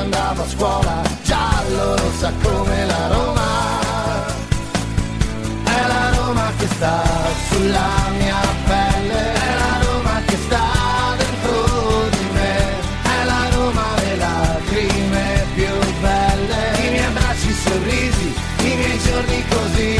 andavo a scuola, giallo rossa come la Roma. È la Roma che sta sulla mia pelle, è la Roma che sta dentro di me, è la Roma le lacrime più belle, i miei abbracci, sorrisi, i miei giorni così,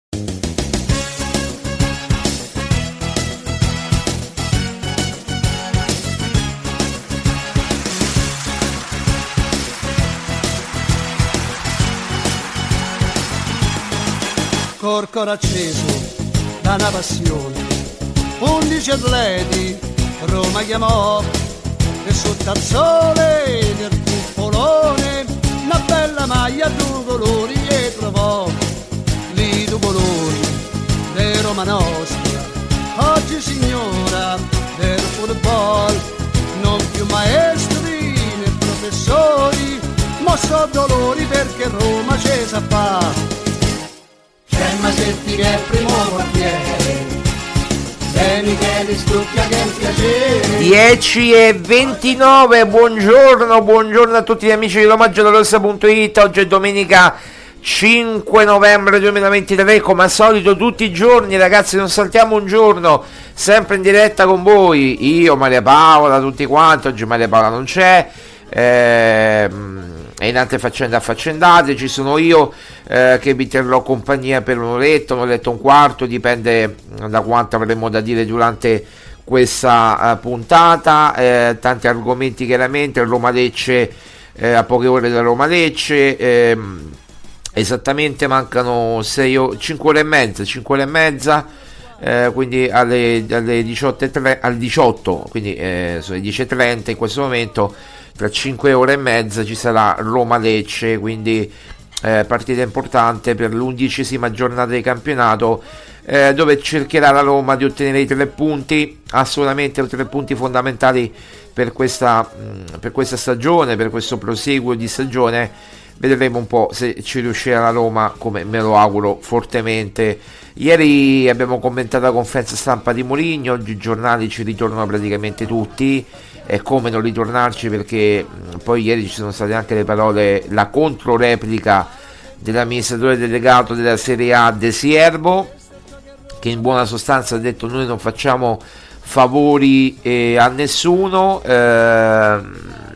Corcoro acceso da una passione. Undici atleti Roma chiamò e sotto al sole del cupolone una bella maglia a due colori e trovò lì due colori di Roma nostra. Oggi signora del football, non più maestri né professori, ma so dolori perché Roma c'è sa fa. Masetti che è primo quartiere E Michele Stucchia che piacere. 10 e 29, buongiorno, buongiorno a tutti gli amici di RomaGiallorossa.it Oggi è domenica 5 novembre 2023 Come al solito tutti i giorni ragazzi non saltiamo un giorno Sempre in diretta con voi. Io, Maria Paola, tutti quanti Oggi Maria Paola non c'è ehm, e in altre faccende affaccendate ci sono io eh, che vi terrò compagnia per un'oretta, un'oretta e un quarto, dipende da quanto avremo da dire durante questa uh, puntata, eh, tanti argomenti chiaramente, Roma Lecce eh, a poche ore da Roma Lecce, ehm, esattamente mancano 6 o 5 ore e mezza, 5 ore e mezza. Eh, quindi alle, alle 18, alle 18 quindi eh, sono le 10.30 in questo momento tra 5 ore e mezza ci sarà Roma-Lecce, quindi eh, partita importante per l'undicesima giornata di campionato eh, dove cercherà la Roma di ottenere i tre punti, assolutamente i tre punti fondamentali per questa, mh, per questa stagione, per questo proseguo di stagione. Vedremo un po' se ci riuscirà la Roma, come me lo auguro fortemente. Ieri abbiamo commentato la conferenza stampa di Moligno, oggi i giornali ci ritornano praticamente tutti e come non ritornarci perché poi ieri ci sono state anche le parole, la controreplica dell'amministratore delegato della Serie A De Siervo che in buona sostanza ha detto noi non facciamo favori eh, a nessuno eh,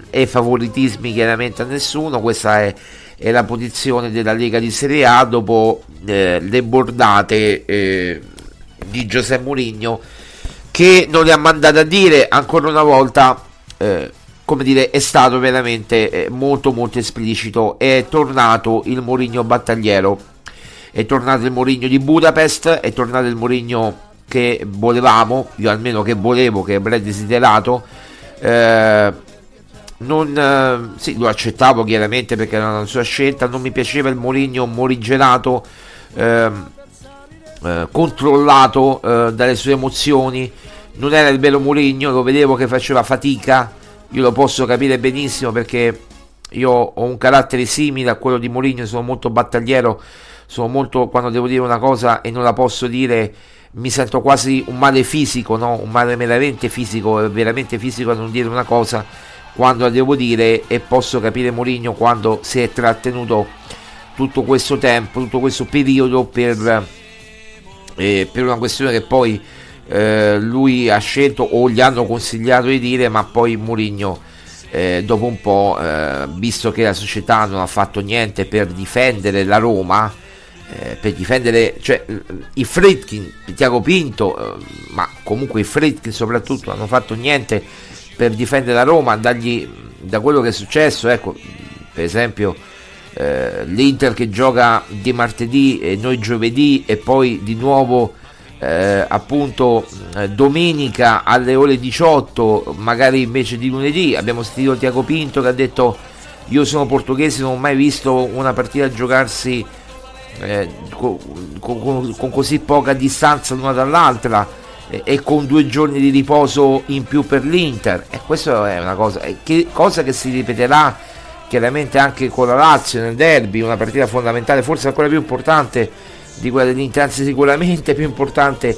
e favoritismi chiaramente a nessuno. Questa è, è, la posizione della Lega di Serie A dopo eh, le bordate eh, di Giuseppe Mourinho che non le ha mandato a dire ancora una volta eh, come dire è stato veramente eh, molto molto esplicito è tornato il Mourinho battagliero è tornato il Mourinho di Budapest è tornato il Mourinho che volevamo, io almeno che volevo, che avrei desiderato. Eh, non, eh, sì, lo accettavo chiaramente perché era una sua scelta. Non mi piaceva il Mourinho morigerato, eh, eh, controllato eh, dalle sue emozioni. Non era il vero Mourinho, lo vedevo che faceva fatica. Io lo posso capire benissimo perché io ho un carattere simile a quello di Mourinho, sono molto battagliero, sono molto quando devo dire una cosa e non la posso dire mi sento quasi un male fisico, no? un male veramente fisico, veramente fisico a non dire una cosa quando la devo dire e posso capire Mourinho quando si è trattenuto tutto questo tempo, tutto questo periodo per, eh, per una questione che poi eh, lui ha scelto o gli hanno consigliato di dire, ma poi Mourinho eh, dopo un po', eh, visto che la società non ha fatto niente per difendere la Roma, eh, per difendere cioè, i Fritkin, Tiago Pinto, eh, ma comunque i Fritkin soprattutto hanno fatto niente per difendere la Roma, dargli, da quello che è successo, ecco, per esempio l'Inter che gioca di martedì e noi giovedì e poi di nuovo eh, appunto eh, domenica alle ore 18, magari invece di lunedì, abbiamo sentito Tiago Pinto che ha detto io sono portoghese, non ho mai visto una partita giocarsi eh, con, con, con, così poca distanza l'una dall'altra eh, e con due giorni di riposo in più per l'Inter. E questa è una cosa che, cosa che si ripeterà chiaramente anche con la Lazio nel derby una partita fondamentale forse ancora più importante di quella dell'Inter anzi sicuramente più importante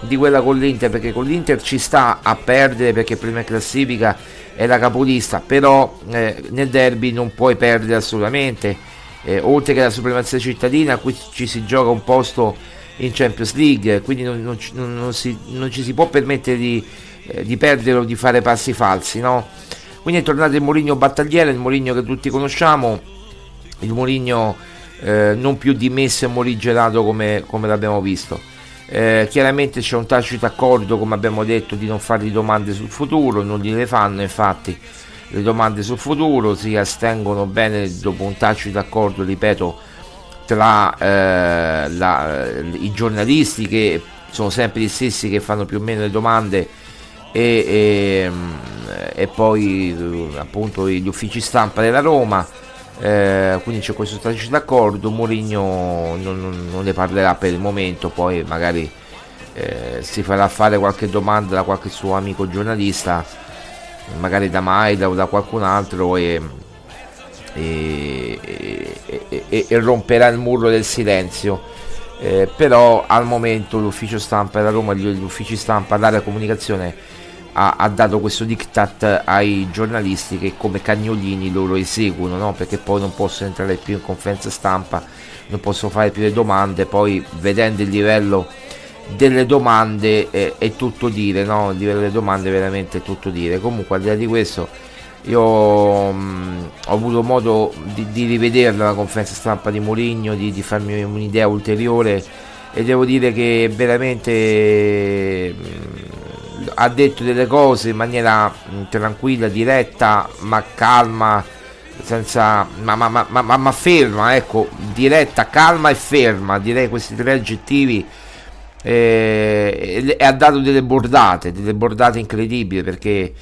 di quella con l'Inter perché con l'Inter ci sta a perdere perché prima classifica è la capolista però eh, nel derby non puoi perdere assolutamente eh, oltre che la supremazia cittadina, qui ci si gioca un posto in Champions League, quindi non, non, non, si, non ci si può permettere di, eh, di, perdere o di fare passi falsi. No? Quindi è tornato il Moligno battagliere, il Moligno che tutti conosciamo, il Moligno eh, non più dimesso e morigerato come, come l'abbiamo visto. Eh, chiaramente c'è un tacito accordo, come abbiamo detto, di non fargli domande sul futuro, non gliele fanno, infatti le domande sul futuro, si astengono bene dopo un tacito accordo, ripeto, tra eh, la, i giornalisti che sono sempre gli stessi che fanno più o meno le domande e, e, e poi appunto gli uffici stampa della Roma. Eh, quindi c'è questo tacito d'accordo. Mourinho non, non, non, ne parlerà per il momento, poi magari eh, si farà fare qualche domanda da qualche suo amico giornalista magari da Maida o da qualcun altro e, e, e, e romperà il muro del silenzio. Eh, però al momento l'ufficio stampa della Roma, gli uffici stampa, l'area comunicazione ha, ha, dato questo diktat ai giornalisti che come cagnolini loro eseguono, no? perché poi non possono entrare più in conferenza stampa, non possono fare più le domande, poi vedendo il livello delle domande è, è tutto dire, no? Il livello delle domande è veramente tutto dire. Comunque al di là di questo io mh, mm, ho avuto modo di, di rivederla la conferenza stampa di Mourinho, di, di, farmi un'idea ulteriore e devo dire che veramente mh, mm, ha detto delle cose in maniera mm, tranquilla, diretta, ma calma, senza ma, ma, ma, ma, ma ferma, ecco, diretta, calma e ferma, direi questi tre aggettivi e, e ha dato delle bordate, delle bordate incredibili perché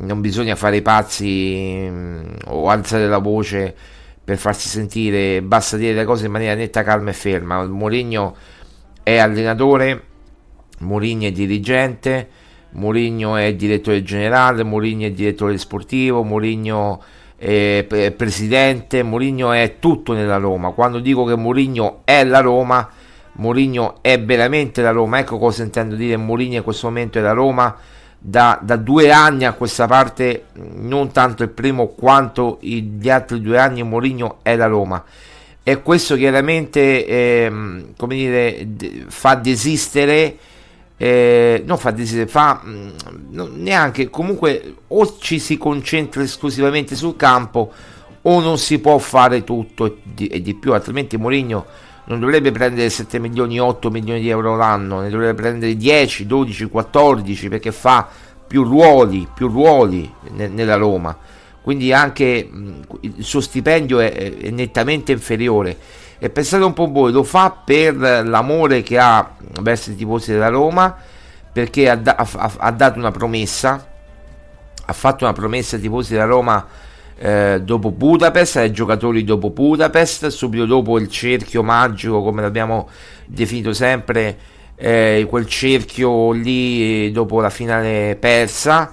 non bisogna fare i pazzi mm, o alzare la voce per farsi sentire, basta dire le cose in maniera netta, calma e ferma. Mourinho è allenatore, Mourinho è dirigente, Mourinho è direttore generale, Mourinho è direttore sportivo, Mourinho è presidente, Mourinho è tutto nella Roma. Quando dico che Mourinho è la Roma, Mourinho è veramente la Roma. Ecco cosa intendo dire. Mourinho in questo momento è la Roma. Da, da, due anni a questa parte, non tanto il primo quanto gli altri due anni, Mourinho è la Roma. e questo chiaramente ehm, come dire, fa desistere eh, non fa desistere fa mh, mm, neanche comunque o ci si concentra esclusivamente sul campo o non si può fare tutto e di, e di più altrimenti Mourinho non dovrebbe prendere 7 milioni 8 milioni di euro l'anno ne dovrebbe prendere 10 12 14 perché fa più ruoli più ruoli ne, nella Roma. Quindi anche il suo stipendio è, è, nettamente inferiore e pensate un po' voi lo fa per l'amore che ha verso i tifosi della Roma perché ha, ha, ha dato una promessa ha fatto una promessa ai tifosi della Roma eh, dopo Budapest, ai giocatori dopo Budapest, subito dopo il cerchio magico, come l'abbiamo definito sempre, eh, quel cerchio lì dopo la finale persa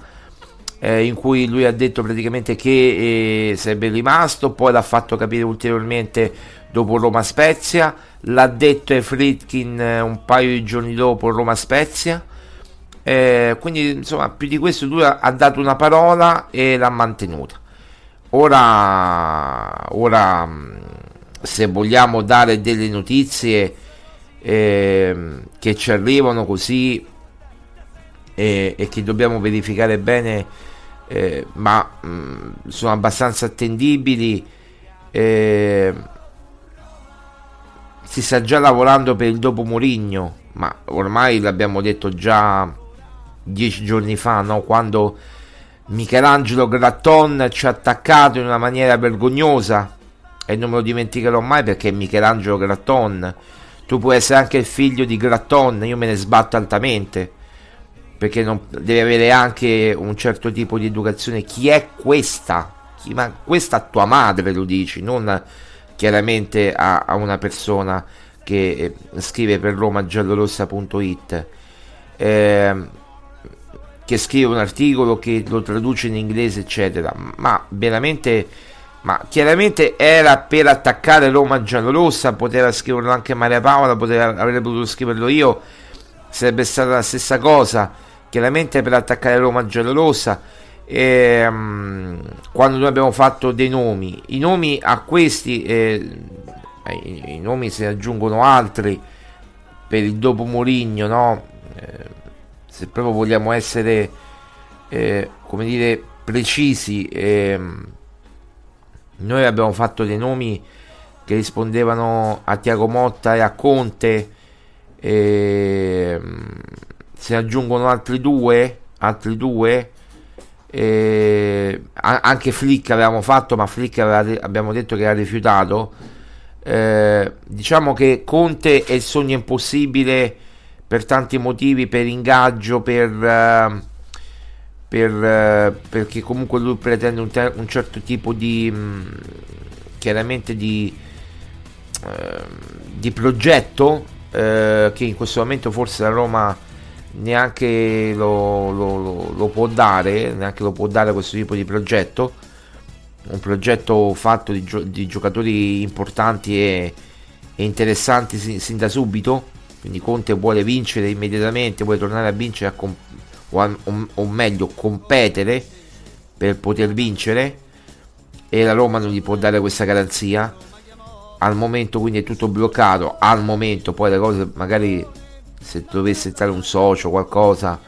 eh, in cui lui ha detto praticamente che eh, sarebbe rimasto, poi l'ha fatto capire ulteriormente dopo Roma Spezia, l'ha detto ai Fritkin eh, un paio di giorni dopo Roma Spezia. Eh, quindi insomma più di questo lui ha, ha dato una parola e l'ha mantenuta ora, ora se vogliamo dare delle notizie eh, che ci arrivano così e, e che dobbiamo verificare bene, eh, ma mh, mm, sono abbastanza attendibili. Eh, si sta già lavorando per il dopo Murigno, ma ormai l'abbiamo detto già dieci giorni fa, no? quando Michelangelo Gratton ci ha attaccato in una maniera vergognosa e non me lo dimenticherò mai perché è Michelangelo Gratton. Tu puoi essere anche il figlio di Gratton, io me ne sbatto altamente perché non, deve avere anche un certo tipo di educazione. Chi è questa? Chi, ma questa tua madre lo dici, non chiaramente a, a una persona che eh, scrive per romagiallorossa.it eh, che scrive un articolo che lo traduce in inglese eccetera ma veramente ma chiaramente era per attaccare Roma giallorossa poteva scriverlo anche Maria Paola poteva, avrei potuto scriverlo io sarebbe stata la stessa cosa chiaramente per attaccare Roma giallorossa e, um, quando noi abbiamo fatto dei nomi i nomi a questi eh, i, i, nomi se ne aggiungono altri per il dopo Moligno no? Eh, se proprio vogliamo essere eh, come dire precisi eh, noi abbiamo fatto dei nomi che rispondevano a Tiago Motta e a Conte eh, se aggiungono altri due altri due eh, anche Flick avevamo fatto ma Flick aveva, abbiamo detto che era rifiutato. Eh, diciamo che Conte è il sogno impossibile per tanti motivi, per ingaggio, per, uh, per uh, perché comunque lui pretende un, ter- un certo tipo di mm, chiaramente di, uh, di progetto che in questo momento forse la Roma neanche lo, lo, lo, lo, può dare, neanche lo può dare questo tipo di progetto, un progetto fatto di, gio- di giocatori importanti e, e interessanti sin, sin, da subito. Quindi Conte vuole vincere immediatamente, vuole tornare a vincere a comp- o, a, o, o, meglio competere per poter vincere. E la Roma non gli può dare questa garanzia. Al momento quindi è tutto bloccato, al momento. Poi le cose magari se dovesse entrare un socio o qualcosa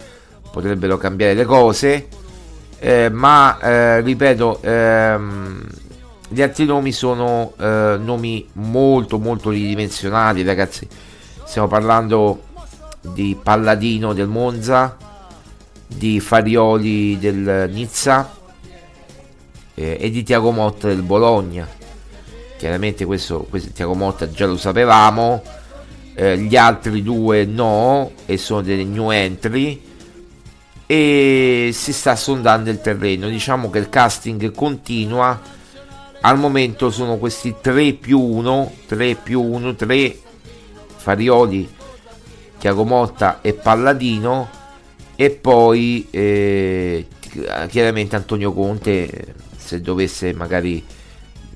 potrebbero cambiare le cose. Eh, ma eh, ripeto ehm, gli altri nomi sono eh, nomi molto molto ridimensionati ragazzi Stiamo parlando di Palladino del Monza, di Farioli del Nizza eh, e di Tiago Motta del Bologna. Chiaramente questo, questo Tiago Motta già lo sapevamo, eh, gli altri due no e sono delle new entry e si sta sondando il terreno. Diciamo che il casting continua. Al momento sono questi 3 più 1, 3 più 1, 3 Farioli, Tiago Motta e Palladino e poi eh, chiaramente Antonio Conte se dovesse magari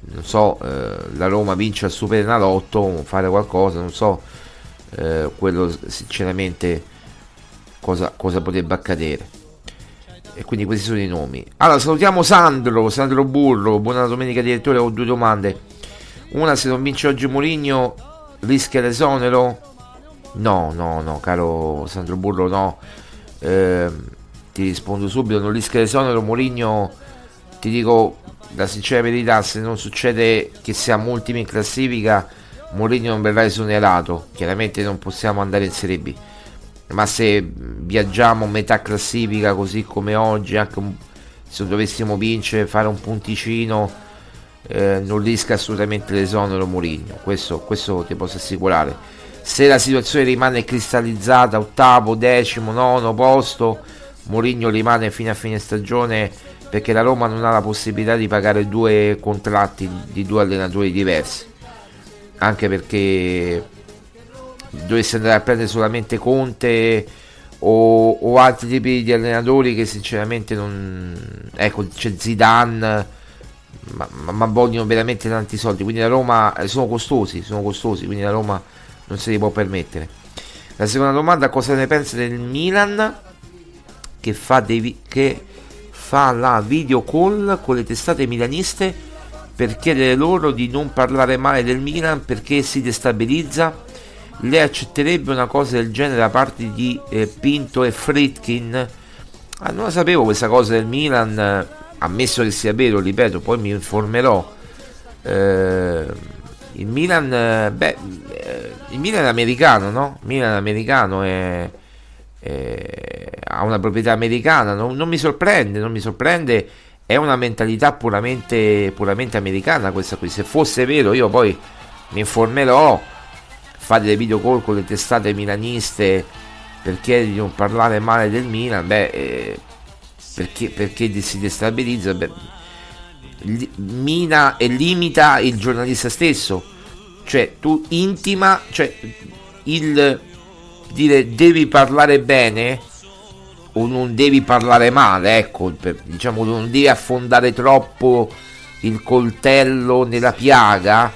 non so eh, la Roma vince al Superenalotto fare qualcosa non so eh, quello sinceramente cosa, cosa potrebbe accadere. E quindi questi sono i nomi. Allora salutiamo Sandro Sandro Burro. Buona domenica direttore. Ho due domande. Una se non vince oggi Mourinho rischia l'esonero? No, no, no, caro Sandro Burro, no. Eh, ti rispondo subito, non rischia l'esonero Mourinho, ti dico la sincera verità, se non succede che siamo ultimi in classifica, Mourinho non verrà esonerato. Chiaramente non possiamo andare in Serie B. Ma se viaggiamo metà classifica così come oggi, anche se dovessimo vincere, fare un punticino eh, non rischia assolutamente l'esonero Mourinho, questo, questo ti posso assicurare. Se la situazione rimane cristallizzata, ottavo, decimo, nono posto, Mourinho rimane fino a fine stagione perché la Roma non ha la possibilità di pagare due contratti di due allenatori diversi. Anche perché dovesse andare a prendere solamente Conte o, o altri tipi di allenatori che sinceramente non... Ecco, c'è Zidane ma, ma, ma, vogliono veramente tanti soldi. Quindi la Roma eh, sono costosi, sono costosi, quindi la Roma non se li può permettere. La seconda domanda, cosa ne pensa del Milan che fa, dei, che fa la video call con le testate milaniste per chiedere loro di non parlare male del Milan perché si destabilizza? Lei accetterebbe una cosa del genere da parte di eh, Pinto e Fritkin? Ah, non la sapevo questa cosa del Milan ammesso che sia vero, ripeto, poi mi informerò. Eh, il Milan, eh, beh, eh, il Milan è americano, no? Il Milan è americano è, ha una proprietà americana, non, non, mi sorprende, non mi sorprende, è una mentalità puramente, puramente americana questa qui. Se fosse vero, io poi mi informerò, fare dei video call con le testate milaniste per chiedere di non parlare male del Milan, beh, eh, perché, perché si destabilizza, beh, mina e limita il giornalista stesso. Cioè, tu intima, cioè il dire devi parlare bene o non devi parlare male, ecco, per, diciamo non devi affondare troppo il coltello nella piaga,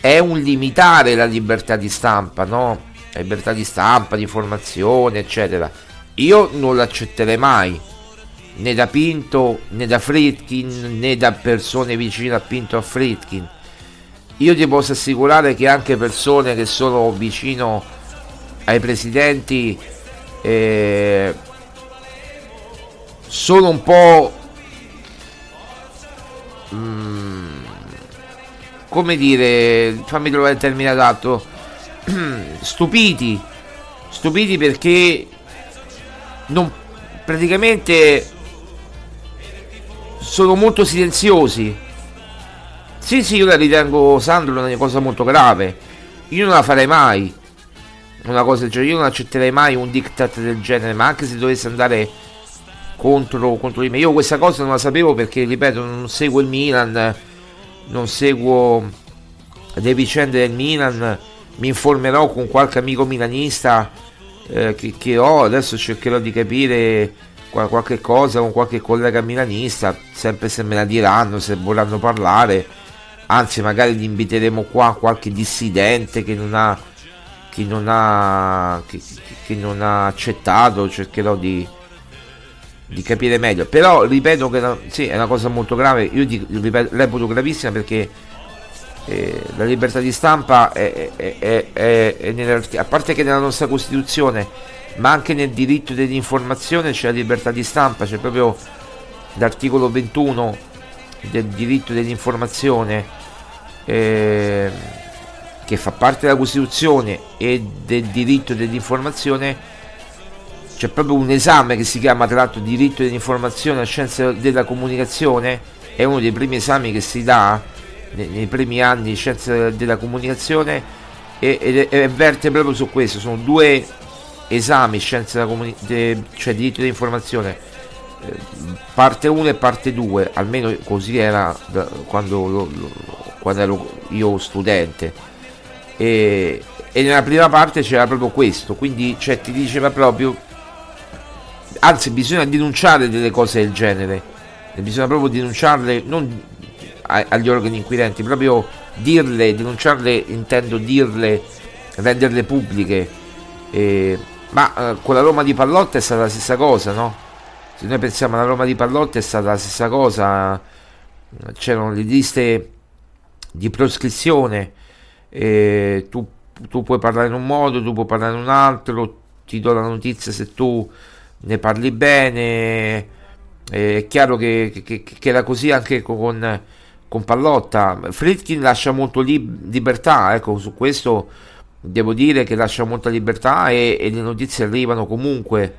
è un limitare la libertà di stampa, no? La libertà di stampa, di informazione, eccetera. Io non l'accetterei mai né da Pinto né da Fritkin né da persone vicine a Pinto a Fritkin. Io ti posso assicurare che anche persone che sono vicino ai presidenti eh, sono un po' mm, come dire fammi trovare il termine adatto stupiti stupiti perché non praticamente sono molto silenziosi. Sì, sì, io la ritengo, Sandro, una cosa molto grave. Io non la farei mai. Una cosa del genere, io non accetterei mai un diktat del genere, ma anche se dovesse andare contro, contro di me. Io questa cosa non la sapevo perché, ripeto, non seguo il Milan, non seguo le vicende del Milan. Mi informerò con qualche amico milanista eh, che, che ho, adesso cercherò di capire qualche cosa con qualche collega milanista, sempre se me la diranno, se vorranno parlare, anzi magari li inviteremo qua qualche dissidente che non ha, che non ha, che, che non ha accettato, cercherò di, di, capire meglio. Però ripeto che sì, è una cosa molto grave, io ripeto, reputo gravissima perché eh, la libertà di stampa è, è, è, è nella, a parte che nella nostra Costituzione ma anche nel diritto dell'informazione c'è la libertà di stampa, c'è proprio l'articolo 21 del diritto dell'informazione eh, che fa parte della Costituzione e del diritto dell'informazione c'è proprio un esame che si chiama tra l'altro diritto dell'informazione a scienze della comunicazione. È uno dei primi esami che si dà nei, nei primi anni di scienze della comunicazione e, e, e verte proprio su questo. Sono due esami scienze della comunicazione, cioè diritto di informazione, eh, parte 1 e parte 2, almeno così era da, quando, lo, lo, quando, ero io studente. E, e, nella prima parte c'era proprio questo, quindi cioè, ti diceva proprio, anzi bisogna denunciare delle cose del genere, bisogna proprio denunciarle non agli organi inquirenti, proprio dirle, denunciarle, intendo dirle, renderle pubbliche. Eh, ma eh, con la Roma di Pallotta è stata la stessa cosa, no? Se noi pensiamo alla Roma di Pallotta è stata la stessa cosa, c'erano le liste di proscrizione. Eh, tu, tu puoi parlare in un modo, tu puoi parlare in un altro, ti do la notizia se tu ne parli bene. È chiaro che, che, che, era così anche con, con Pallotta. Fritkin lascia molto lib- libertà, ecco, su questo devo dire che lascia molta libertà e, e le notizie arrivano comunque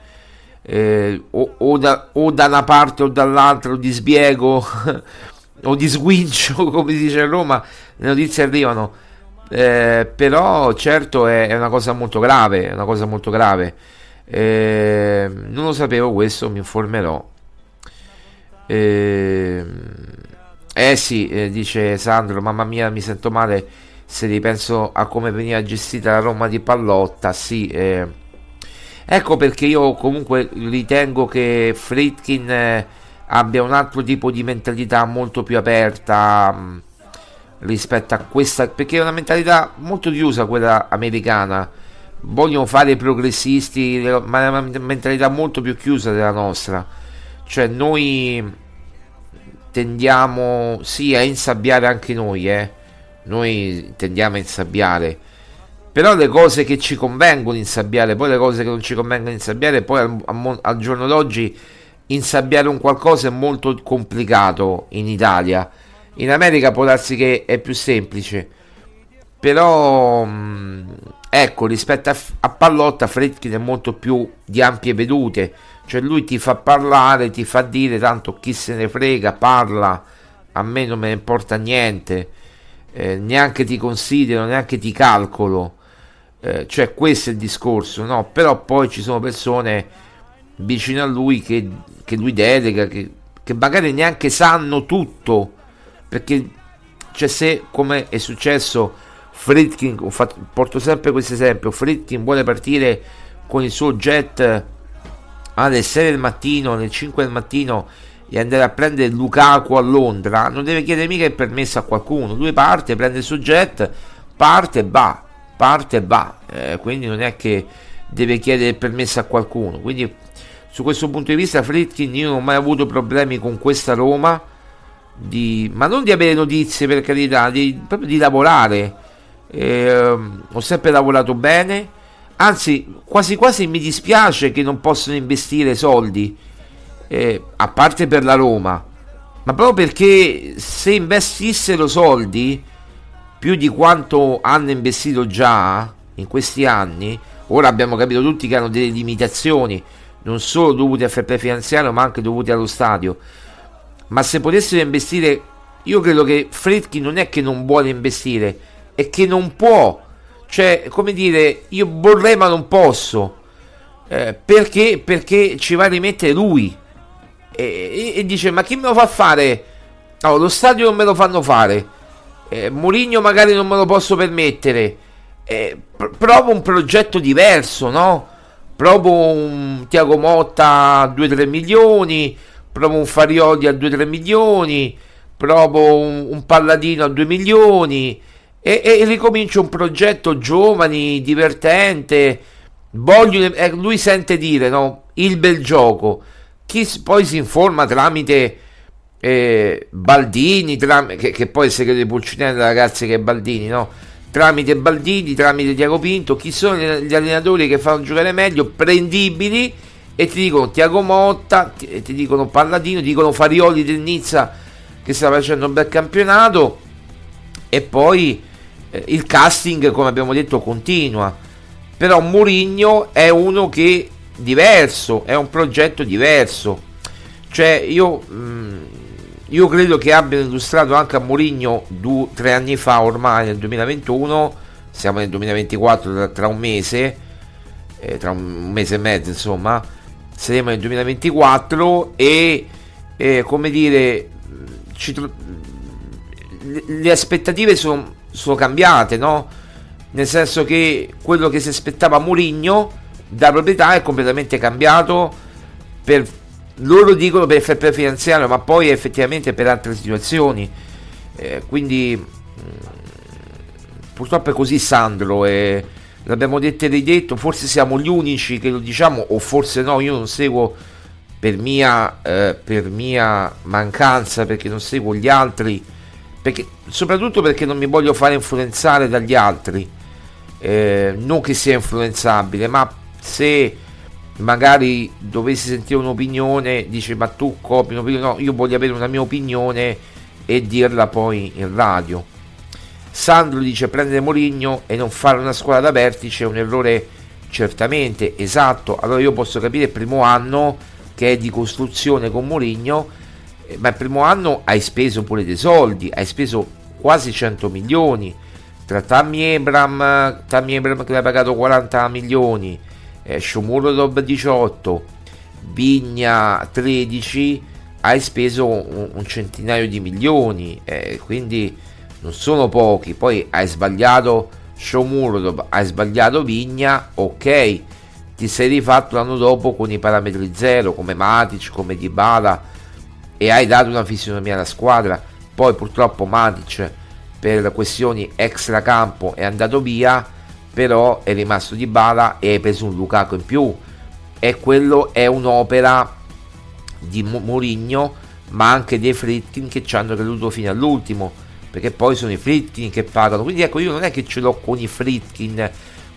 eh, o, o, da, o, da, una parte o dall'altra o di sbiego o di sguincio come si dice a Roma le notizie arrivano eh, però certo è, è, una cosa molto grave è una cosa molto grave eh, non lo sapevo questo mi informerò eh, eh sì eh, dice Sandro mamma mia mi sento male se ripenso a come veniva gestita la Roma di Pallotta, sì. Eh. Ecco perché io comunque ritengo che Fritkin eh, abbia un altro tipo di mentalità molto più aperta mh, mm, rispetto a questa, perché è una mentalità molto chiusa quella americana. Vogliono fare i progressisti, ma è una mentalità molto più chiusa della nostra. Cioè noi tendiamo sì a insabbiare anche noi, eh. Noi tendiamo a insabbiare. Però le cose che ci convengono insabbiare poi le cose che non ci convengono insabbiare poi al, al, al giorno d'oggi insabbiare un qualcosa è molto complicato in Italia. In America può darsi che è più semplice però mm, ecco rispetto a, a Pallotta Fredkin è molto più di ampie vedute cioè lui ti fa parlare ti fa dire tanto chi se ne frega parla a me non me ne importa niente eh, neanche ti considero, neanche ti calcolo. Eh, cioè, questo è il discorso, no? Però poi ci sono persone vicino a lui che, che lui delega, che, che, magari neanche sanno tutto. Perché, cioè, se come è successo, Fatto, porto sempre questo esempio: Fritkin vuole partire con il suo jet alle 6 del mattino, alle 5 del mattino e andare a prendere Lukaku a Londra, non deve chiedere mica il permesso a qualcuno. Lui parte, prende il suo jet, parte e va, parte e va. Eh, quindi non è che deve chiedere il permesso a qualcuno. Quindi su questo punto di vista Fritkin io non ho mai avuto problemi con questa Roma, di, ma non di avere notizie per carità, di, proprio di lavorare. Eh, ho sempre lavorato bene, anzi quasi quasi mi dispiace che non possono investire soldi eh, a parte per la Roma, ma proprio perché se investissero soldi più di quanto hanno investito già in questi anni, ora abbiamo capito tutti che hanno delle limitazioni, non solo dovute al fair finanziario, ma anche dovute allo stadio. Ma se potessero investire, io credo che Fredkin non è che non vuole investire, è che non può. Cioè, come dire, io vorrei ma non posso. Eh, perché? Perché ci va a rimettere lui e, e, dice ma chi me lo fa fare? Oh, lo stadio non me lo fanno fare. Eh, Mourinho magari non me lo posso permettere. Eh, pr- provo un progetto diverso, no? Provo un Tiago Motta a 2-3 milioni, provo un Farioli a 2-3 milioni, provo un, un Palladino a 2 milioni e, e, ricomincio un progetto giovani, divertente. Voglio, eh, lui sente dire, no? Il bel gioco chi poi si informa tramite eh, Baldini, tram- che, che, poi è il segreto di Pulcinella, ragazzi, che è Baldini, no? Tramite Baldini, tramite Tiago Pinto, chi sono gli allenatori che fanno giocare meglio, prendibili, e ti dicono Tiago Motta, ti, ti dicono Palladino, ti dicono Farioli del Nizza che sta facendo un bel campionato, e poi eh, il casting, come abbiamo detto, continua. Però Mourinho è uno che diverso, è un progetto diverso. Cioè, io, mh, mm, io credo che abbiano illustrato anche a Mourinho due, tre anni fa, ormai nel 2021, siamo nel 2024 tra, tra un mese, eh, tra un mese e mezzo, insomma, saremo nel 2024 e, eh, come dire, ci, le, le aspettative sono, sono cambiate, no? Nel senso che quello che si aspettava Mourinho da proprietà è completamente cambiato per loro dicono per effetto finanziario ma poi effettivamente per altre situazioni eh, quindi mm, purtroppo è così Sandro e l'abbiamo detto e ridetto forse siamo gli unici che lo diciamo o forse no io non seguo per mia, eh, per mia mancanza perché non seguo gli altri perché, soprattutto perché non mi voglio fare influenzare dagli altri, eh, non che sia influenzabile, ma se magari dovessi sentire un'opinione, dice ma tu copi un'opinione, no, io voglio avere una mia opinione e dirla poi in radio. Sandro dice prendere Moligno e non fare una squadra da vertice è un errore certamente esatto. Allora io posso capire il primo anno che è di costruzione con Moligno, ma il primo anno hai speso pure dei soldi, hai speso quasi 100 milioni. Tra Tammy Abram, Tammy Abram che l'ha pagato 40 milioni, eh, Shomurodov 18, Vigna 13, hai speso un, un centinaio di milioni, eh, quindi non sono pochi. Poi hai sbagliato Shomurodov, hai sbagliato Vigna, ok, ti sei rifatto l'anno dopo con i parametri zero, come Matic, come Dybala, e hai dato una fisionomia alla squadra. Poi purtroppo Matic per questioni extracampo è andato via però è rimasto di bala e hai preso un Lukaku in più. E quello è un'opera di Mourinho ma anche dei Fritkin che ci hanno creduto fino all'ultimo perché poi sono i Fritkin che pagano. Quindi ecco io non è che ce l'ho con i Fritkin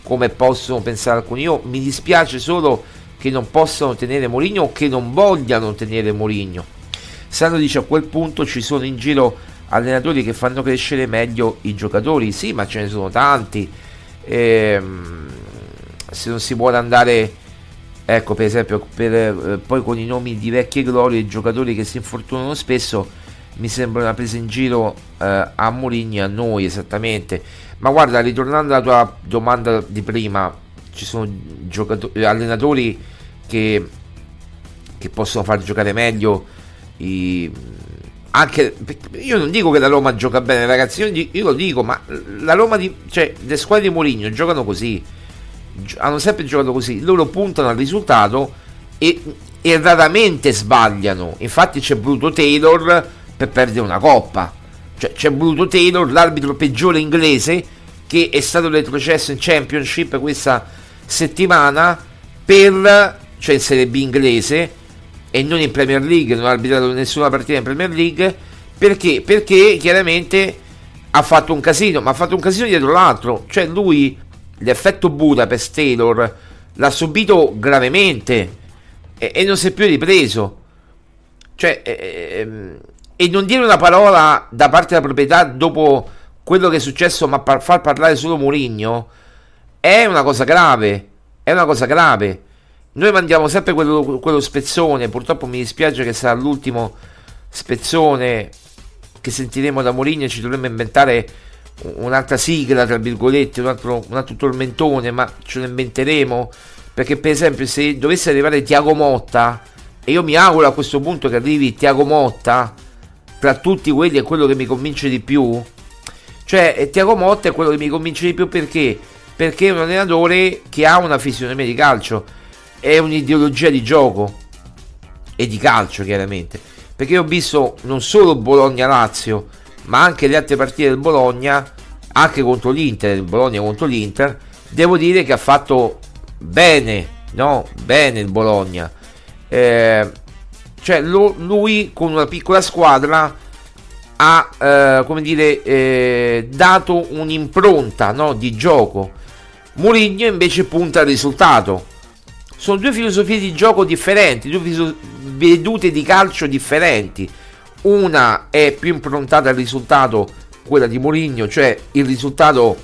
come possono pensare alcuni. Io mi dispiace solo che non possano tenere Mourinho o che non vogliano tenere Mourinho Sandro dice a quel punto ci sono in giro allenatori che fanno crescere meglio i giocatori. Sì ma ce ne sono tanti. Ehm, se non si vuole andare ecco per esempio per, eh, poi con i nomi di vecchie glorie i giocatori che si infortunano spesso mi sembra una presa in giro eh, a Mourinho a noi esattamente. Ma guarda ritornando alla tua domanda di prima ci sono giocatori, allenatori che, che possono far giocare meglio i, anche io non dico che la Roma gioca bene, ragazzi. Io, io lo dico, ma la Roma di cioè le squadre di Mourinho giocano così. Hanno sempre giocato così. Loro puntano al risultato e, e raramente sbagliano. Infatti c'è Bruto Taylor per perdere una coppa. Cioè, c'è Bruto Taylor, l'arbitro peggiore inglese, che è stato retrocesso in Championship questa settimana per cioè in Serie B inglese e non in Premier League, non ha arbitrato nessuna partita in Premier League, perché? Perché chiaramente ha fatto un casino, ma ha fatto un casino dietro l'altro, cioè lui l'effetto Budapest Taylor l'ha subito gravemente e, e non si è più ripreso. Cioè, ehm, e non dire una parola da parte della proprietà dopo quello che è successo, ma par- far parlare solo Mourinho è una cosa grave. È una cosa grave. Noi mandiamo sempre quello, quello spezzone, purtroppo mi dispiace che sarà l'ultimo spezzone che sentiremo da Mourinho, ci dovremmo inventare un'altra sigla, tra virgolette, un altro, un altro tormentone, ma ce lo inventeremo, perché per esempio se dovesse arrivare Tiago Motta, e io mi auguro a questo punto che arrivi Tiago Motta, tra tutti quelli è quello che mi convince di più, cioè eh, Tiago Motta è quello che mi convince di più perché? Perché è un allenatore che ha una fisionomia di calcio è un'ideologia di gioco e di calcio chiaramente. Perché ho visto non solo Bologna-Lazio ma anche le altre partite del Bologna anche contro l'Inter il Bologna contro l'Inter devo dire che ha fatto bene no? Bene il Bologna. Eh, cioè lo, lui con una piccola squadra ha eh, come dire eh, dato un'impronta no, di gioco. Mourinho invece punta al risultato sono due filosofie di gioco differenti, due vedute di calcio differenti. Una è più improntata al risultato, quella di Mourinho, cioè il risultato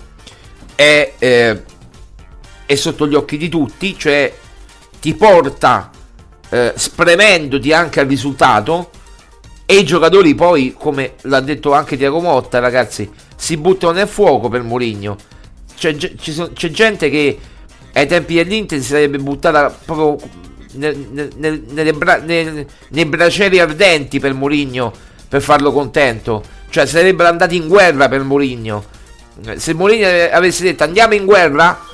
è, eh, è sotto gli occhi di tutti, cioè ti porta eh, spremendoti anche al risultato e i giocatori poi, come l'ha detto anche Tiago Motta, ragazzi, si buttano nel fuoco per Mourinho. C'è, c'è gente che ai tempi dell'Inter si sarebbe buttata proprio nel, nel, nelle bra- nel, nei bracieri ardenti per Mourinho per farlo contento. Cioè sarebbero andati in guerra per Mourinho. Se Mourinho avesse detto andiamo in guerra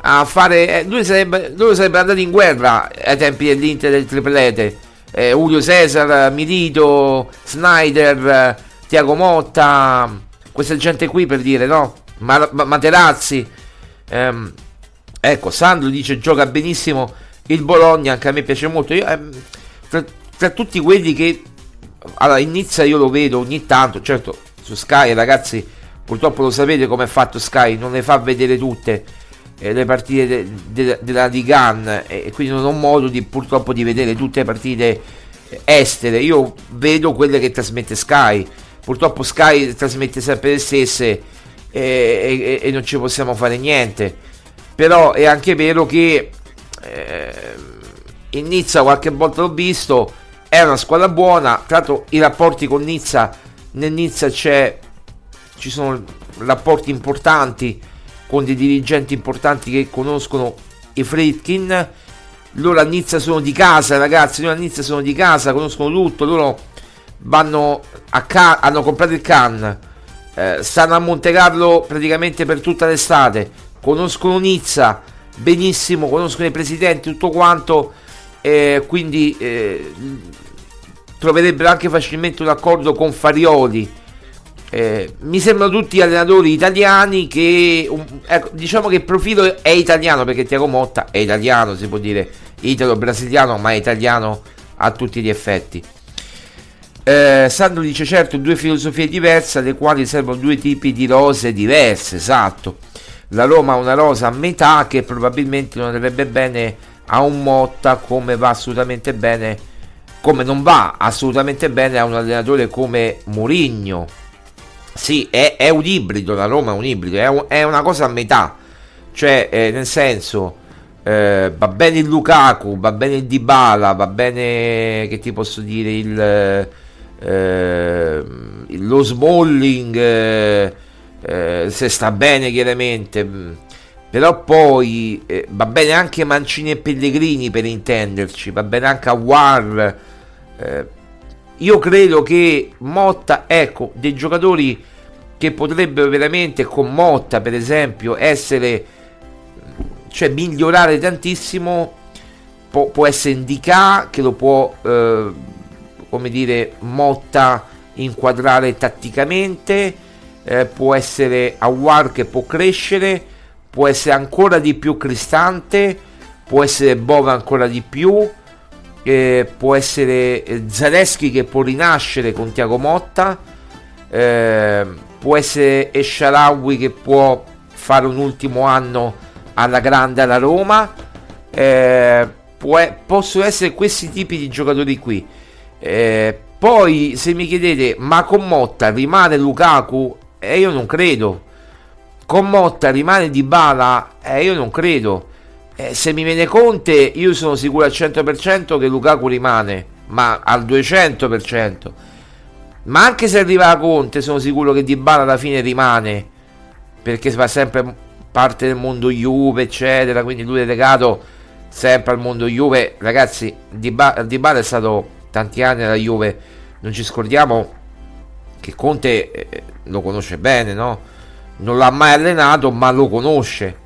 a fare... Eh, lui sarebbe, loro sarebbero andati in guerra ai tempi dell'Inter del triplete. Eh, Julio Cesar, Milito, Snyder, Tiago Motta, questa gente qui per dire, no? Ma, ma, Materazzi. Ehm, Ecco, Sandro dice gioca benissimo il Bologna, anche a me piace molto. Io, ehm, tra, tra, tutti quelli che allora, in io lo vedo ogni tanto, certo su Sky, ragazzi, purtroppo lo sapete come è fatto Sky, non le fa vedere tutte eh, le partite de, de, della Ligan e quindi non ho modo di, purtroppo di vedere tutte le partite estere. Io vedo quelle che trasmette Sky. Purtroppo Sky trasmette sempre le stesse e, e, e non ci possiamo fare niente. Però è anche vero che eh, in Nizza qualche volta l'ho visto, è una squadra buona. Tra l'altro i rapporti con Nizza, nel Nizza c'è, ci sono rapporti importanti con dei dirigenti importanti che conoscono i Fritkin. Loro a Nizza sono di casa, ragazzi. Loro a Nizza sono di casa, conoscono tutto. Loro vanno a Can- hanno comprato il Can. Eh, stanno a Monte Carlo praticamente per tutta l'estate. Conoscono Nizza benissimo, conoscono i presidenti, tutto quanto. Eh, quindi eh, troverebbero anche facilmente un accordo con Farioli eh, mi sembrano tutti allenatori italiani che um, ecco, diciamo che il profilo è italiano perché Tiago Motta è italiano, si può dire italo-brasiliano, ma è italiano a tutti gli effetti. Eh, Sandro dice certo due filosofie diverse alle quali servono due tipi di rose diverse, esatto. La Roma ha una rosa a metà che probabilmente non andrebbe bene a un Motta come va assolutamente bene, come non va assolutamente bene a un allenatore come Mourinho. Sì, è, è, un ibrido, la Roma è un ibrido, è, un, è una cosa a metà, cioè eh, nel senso eh, va bene il Lukaku, va bene il Dybala, va bene, che ti posso dire, il, eh, lo Smalling, eh, eh, se sta bene chiaramente, però poi eh, va bene anche Mancini e Pellegrini per intenderci, va bene anche a War. Io credo che Motta, ecco, dei giocatori che potrebbero veramente con Motta, per esempio, essere, cioè migliorare tantissimo, può, può essere Indica che lo può, eh, come dire, Motta inquadrare tatticamente, eh, può essere Awar che può crescere, può essere ancora di più Cristante, può essere Bova ancora di più eh, può essere eh, Zaleschi che può rinascere con Tiago Motta, eh, può essere Esciarawi che può fare un ultimo anno alla grande alla Roma, eh, può, possono essere questi tipi di giocatori qui. Eh, poi se mi chiedete ma con Motta rimane Lukaku, eh, io non credo. Con Motta rimane Di Bala, eh, io non credo. Eh, se mi viene Conte, io sono sicuro al 100% che Lukaku rimane, ma al 200%. Ma anche se arriva Conte, sono sicuro che Di Bala alla fine rimane, perché fa sempre parte del mondo Juve, eccetera, quindi lui è legato sempre al mondo Juve. Ragazzi, Di, Di Bala è stato tanti anni alla Juve, non ci scordiamo che Conte eh, lo conosce bene, no? Non l'ha mai allenato, ma lo conosce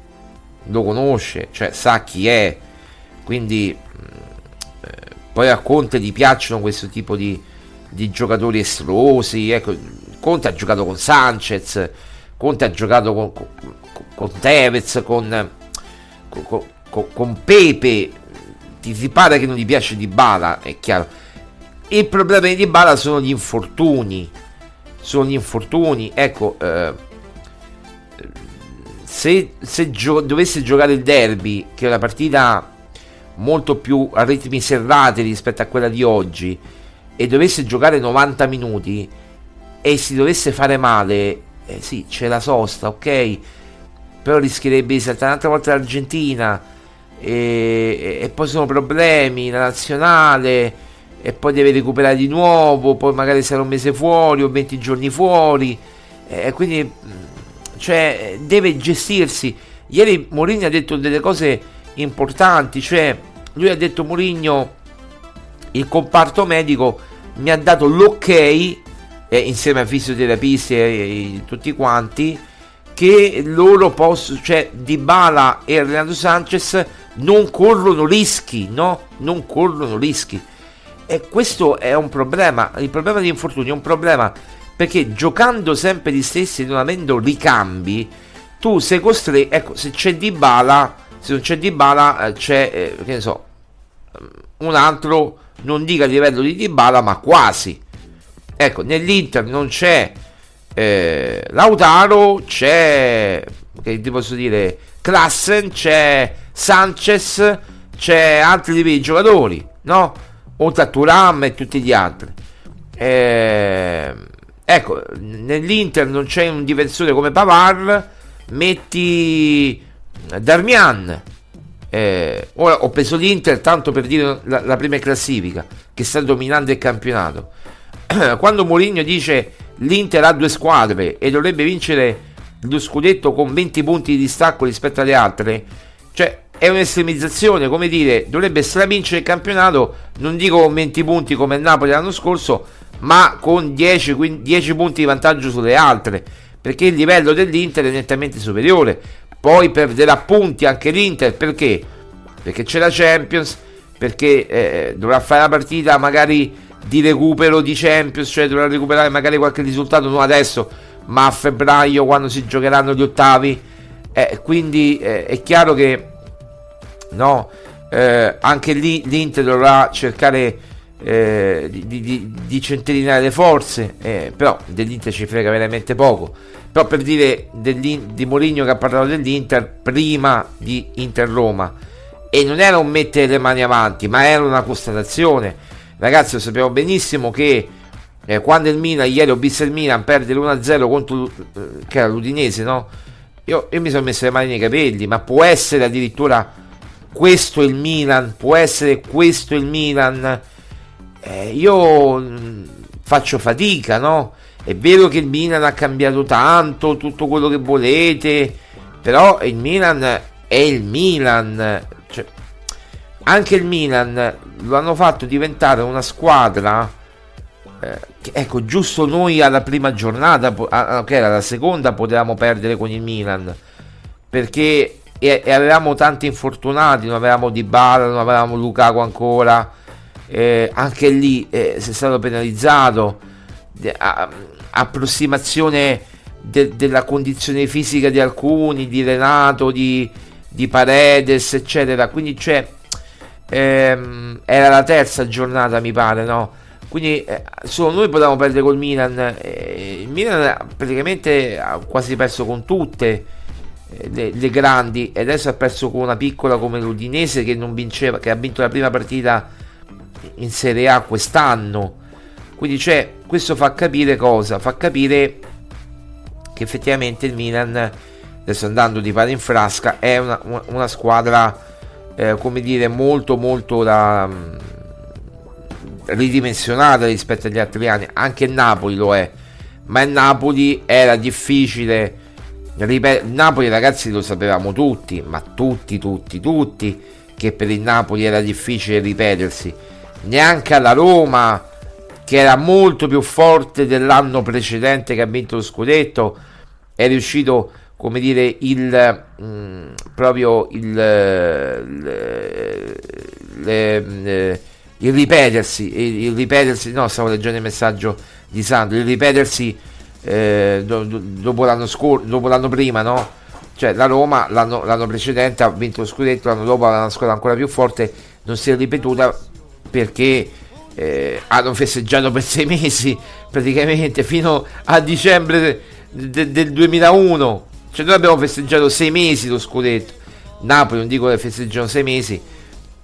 lo conosce, cioè sa chi è, quindi mm, eh, poi a Conte gli piacciono questo tipo di, di giocatori esplosi, ecco, Conte ha giocato con Sanchez, Conte ha giocato con, con, con Tevez, con, con, Pepe, ti, ti pare che non gli piace di Bala, è chiaro. Il problema di Bala sono gli infortuni, sono gli infortuni, ecco... Eh, se, se gio- dovesse giocare il derby, che è una partita molto più a ritmi serrati rispetto a quella di oggi, e dovesse giocare 90 minuti e si dovesse fare male, eh sì, c'è la sosta, ok, però rischierebbe di saltare un'altra volta l'Argentina e, e, poi sono problemi, la nazionale e poi deve recuperare di nuovo, poi magari sarà un mese fuori o 20 giorni fuori e quindi cioè deve gestirsi. Ieri Mourinho ha detto delle cose importanti, cioè lui ha detto Mourinho il comparto medico mi ha dato l'ok eh, insieme ai fisioterapisti e, e, tutti quanti che loro possono, cioè Dybala e Renato Sanchez non corrono rischi, no? Non corrono rischi. E questo è un problema, il problema di infortunio è un problema perché giocando sempre gli stessi e non avendo ricambi tu sei costretto ecco se c'è di bala se non c'è di bala eh, c'è eh, che ne so un altro non dica a livello di Dybala ma quasi ecco nell'Inter non c'è eh, Lautaro, c'è, che ti posso dire, Klassen, c'è Sanchez, c'è altri tipi di giocatori, no? Oltre a Turam e tutti gli altri. Eh, ecco, nell'Inter non c'è un difensore come Pavar, metti Darmian. Eh, ora ho preso l'Inter tanto per dire la, la prima classifica che sta dominando il campionato. Quando Mourinho dice l'Inter ha due squadre e dovrebbe vincere lo scudetto con 20 punti di distacco rispetto alle altre, cioè è un'estremizzazione, come dire, dovrebbe stravincere il campionato, non dico con 20 punti come il Napoli l'anno scorso, ma con 10, 10 punti di vantaggio sulle altre, perché il livello dell'Inter è nettamente superiore. Poi perderà punti anche l'Inter, perché? Perché c'è la Champions, perché eh, dovrà fare la partita magari di recupero di Champions, cioè dovrà recuperare magari qualche risultato, non adesso, ma a febbraio quando si giocheranno gli ottavi. Eh, quindi eh, è chiaro che no, eh, anche lì l'Inter dovrà cercare eh, di, di, di, centellinare le forze, eh, però dell'Inter ci frega veramente poco. Però per dire di Mourinho che ha parlato dell'Inter prima di Inter-Roma, e non era un mettere le mani avanti, ma era una constatazione. Ragazzi, lo sappiamo benissimo che eh, quando il Milan, ieri ho visto il Milan perde l'1-0 contro eh, che era l'Udinese, no? Io, io mi sono messo le mani nei capelli, ma può essere addirittura questo il Milan, può essere questo il Milan. Eh, io mm, faccio fatica, no? È vero che il Milan ha cambiato tanto, tutto quello che volete, però il Milan è il Milan. Cioè, anche il Milan lo hanno fatto diventare una squadra. Eh, ecco, giusto noi alla prima giornata, che era la seconda, potevamo perdere con il Milan perché e, e avevamo tanti infortunati, non avevamo Di Bala, non avevamo Lukaku ancora, eh, anche lì eh, si è stato penalizzato, de, a, approssimazione de, della condizione fisica di alcuni, di Renato, di, di Paredes, eccetera, quindi c'è, ehm, era la terza giornata mi pare, no? Quindi eh, solo noi potevamo perdere col Milan, eh, il Milan praticamente ha quasi perso con tutte le, le, grandi e adesso ha perso con una piccola come l'Udinese che non vinceva che ha vinto la prima partita in Serie A quest'anno. Quindi cioè, questo fa capire cosa? Fa capire che effettivamente il Milan adesso andando di pari in frasca è una, una squadra eh, come dire molto molto da, um, ridimensionata rispetto agli altri anni. Anche Napoli lo è ma il Napoli era difficile Ripet- Napoli ragazzi lo sapevamo tutti, ma tutti, tutti, tutti, che per il Napoli era difficile ripetersi. Neanche alla Roma, che era molto più forte dell'anno precedente che ha vinto lo scudetto, è riuscito, come dire, il mh, mm, proprio il, le, le, le, il ripetersi, il, il ripetersi, no, stavo leggendo il messaggio di Sandro, il ripetersi eh, do, do, dopo, l'anno scor- dopo l'anno prima, no? Cioè la Roma l'anno, l'anno, precedente ha vinto lo scudetto, l'anno dopo aveva una squadra ancora più forte, non si è ripetuta perché eh, hanno festeggiato per sei mesi praticamente fino a dicembre de- de- del 2001. Cioè noi abbiamo festeggiato sei mesi lo scudetto. Napoli non dico che festeggiano sei mesi,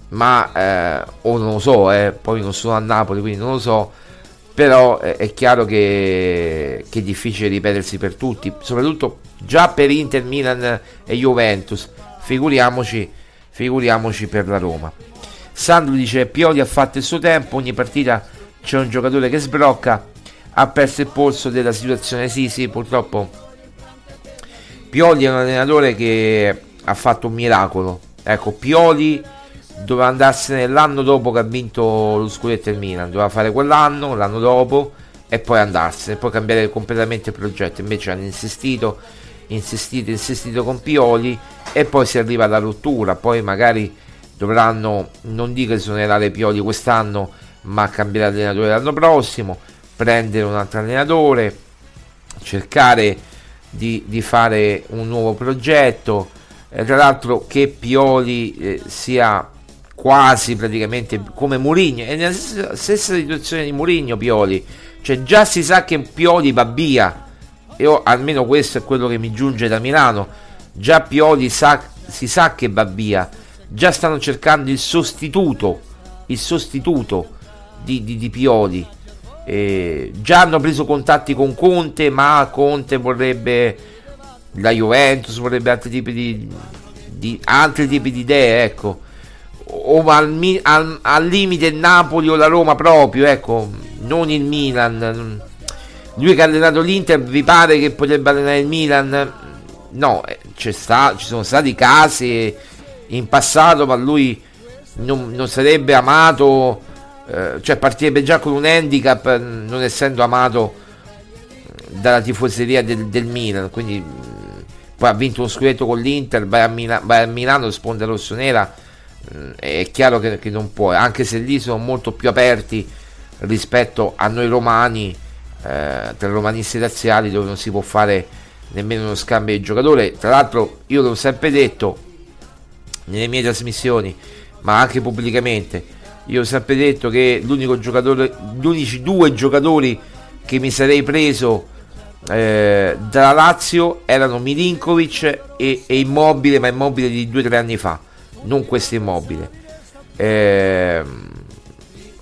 ma eh, o non lo so, eh, poi non sono a Napoli, quindi non lo so però è, è chiaro che, che, è difficile ripetersi per tutti, soprattutto già per Inter, Milan e Juventus, figuriamoci, figuriamoci per la Roma. Sandro dice Pioli ha fatto il suo tempo, ogni partita c'è un giocatore che sbrocca, ha perso il polso della situazione, sì sì purtroppo. Pioli è un allenatore che ha fatto un miracolo, ecco Pioli doveva andarsene l'anno dopo che ha vinto lo scudetto il Milan, doveva fare quell'anno, l'anno dopo e poi andarsene, poi cambiare completamente il progetto, invece hanno insistito, insistito, insistito con Pioli e poi si arriva alla rottura, poi magari dovranno, non dico esonerare Pioli quest'anno, ma cambiare allenatore l'anno prossimo, prendere un altro allenatore, cercare di, di fare un nuovo progetto, eh, tra l'altro che Pioli eh, sia quasi praticamente come Murigno è nella stessa, situazione di Murigno Pioli cioè già si sa che Pioli va via io almeno questo è quello che mi giunge da Milano. Già Pioli sa, si sa che va via, già stanno cercando il sostituto, il sostituto di, di, di Pioli. Eh, già hanno preso contatti con Conte, ma Conte vorrebbe la Juventus, vorrebbe altri tipi di, di altri tipi di idee, ecco. O al, al, al limite il Napoli o la Roma proprio, ecco, non il Milan lui che ha allenato l'Inter, vi pare che potrebbe allenare il Milan? No, eh, sta, ci sono stati casi in passato, ma lui non, non sarebbe amato, eh, cioè partirebbe già con un handicap, non essendo amato dalla tifoseria del, del Milan. Quindi poi ha vinto uno scudetto con l'Inter, vai a, Mila, vai a Milano, sponda rossonera, è chiaro che, che non può, anche se lì sono molto più aperti rispetto a noi romani eh, tra romanisti razziali dove non si può fare nemmeno uno scambio di giocatore. Tra l'altro io l'ho sempre detto nelle mie trasmissioni, ma anche pubblicamente, io ho sempre detto che l'unico giocatore, gli unici due giocatori che mi sarei preso eh, dalla Lazio erano Milinkovic e, e, Immobile, ma Immobile di due o tre anni fa, non questo Immobile. Eh,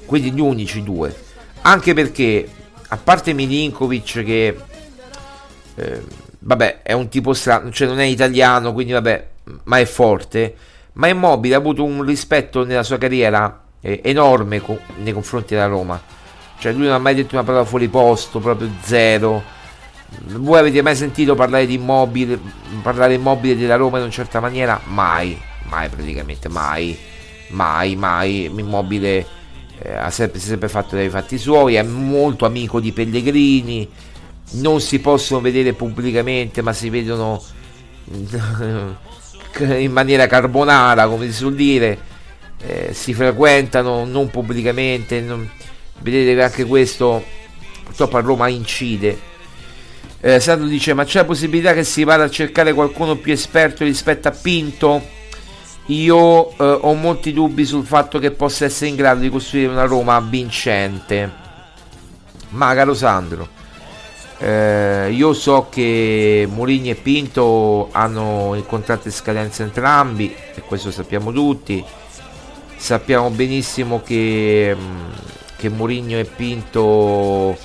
quindi gli unici due. Anche perché a parte Milinkovic che eh, vabbè è un tipo strano, cioè non è italiano, quindi vabbè, ma è forte, ma Immobile ha avuto un rispetto nella sua carriera eh, enorme co- nei confronti della Roma. Cioè lui non ha mai detto una parola fuori posto, proprio zero. Voi avete mai sentito parlare di Immobile, parlare Immobile della Roma in una certa maniera? Mai, mai praticamente, mai, mai, mai. Immobile eh, ha sempre, si è sempre fatto dei fatti suoi, è molto amico di Pellegrini, non si possono vedere pubblicamente ma si vedono in maniera carbonara come si suol dire, eh, si frequentano non pubblicamente, non, vedete che anche questo purtroppo a Roma incide. Eh, Sandro dice ma c'è la possibilità che si vada a cercare qualcuno più esperto rispetto a Pinto? Io eh, ho molti dubbi sul fatto che possa essere in grado di costruire una Roma vincente. Ma caro Sandro, eh, io so che Mourinho e Pinto hanno il contratto di scadenza entrambi, e questo sappiamo tutti. Sappiamo benissimo che, mm, che Mourinho e Pinto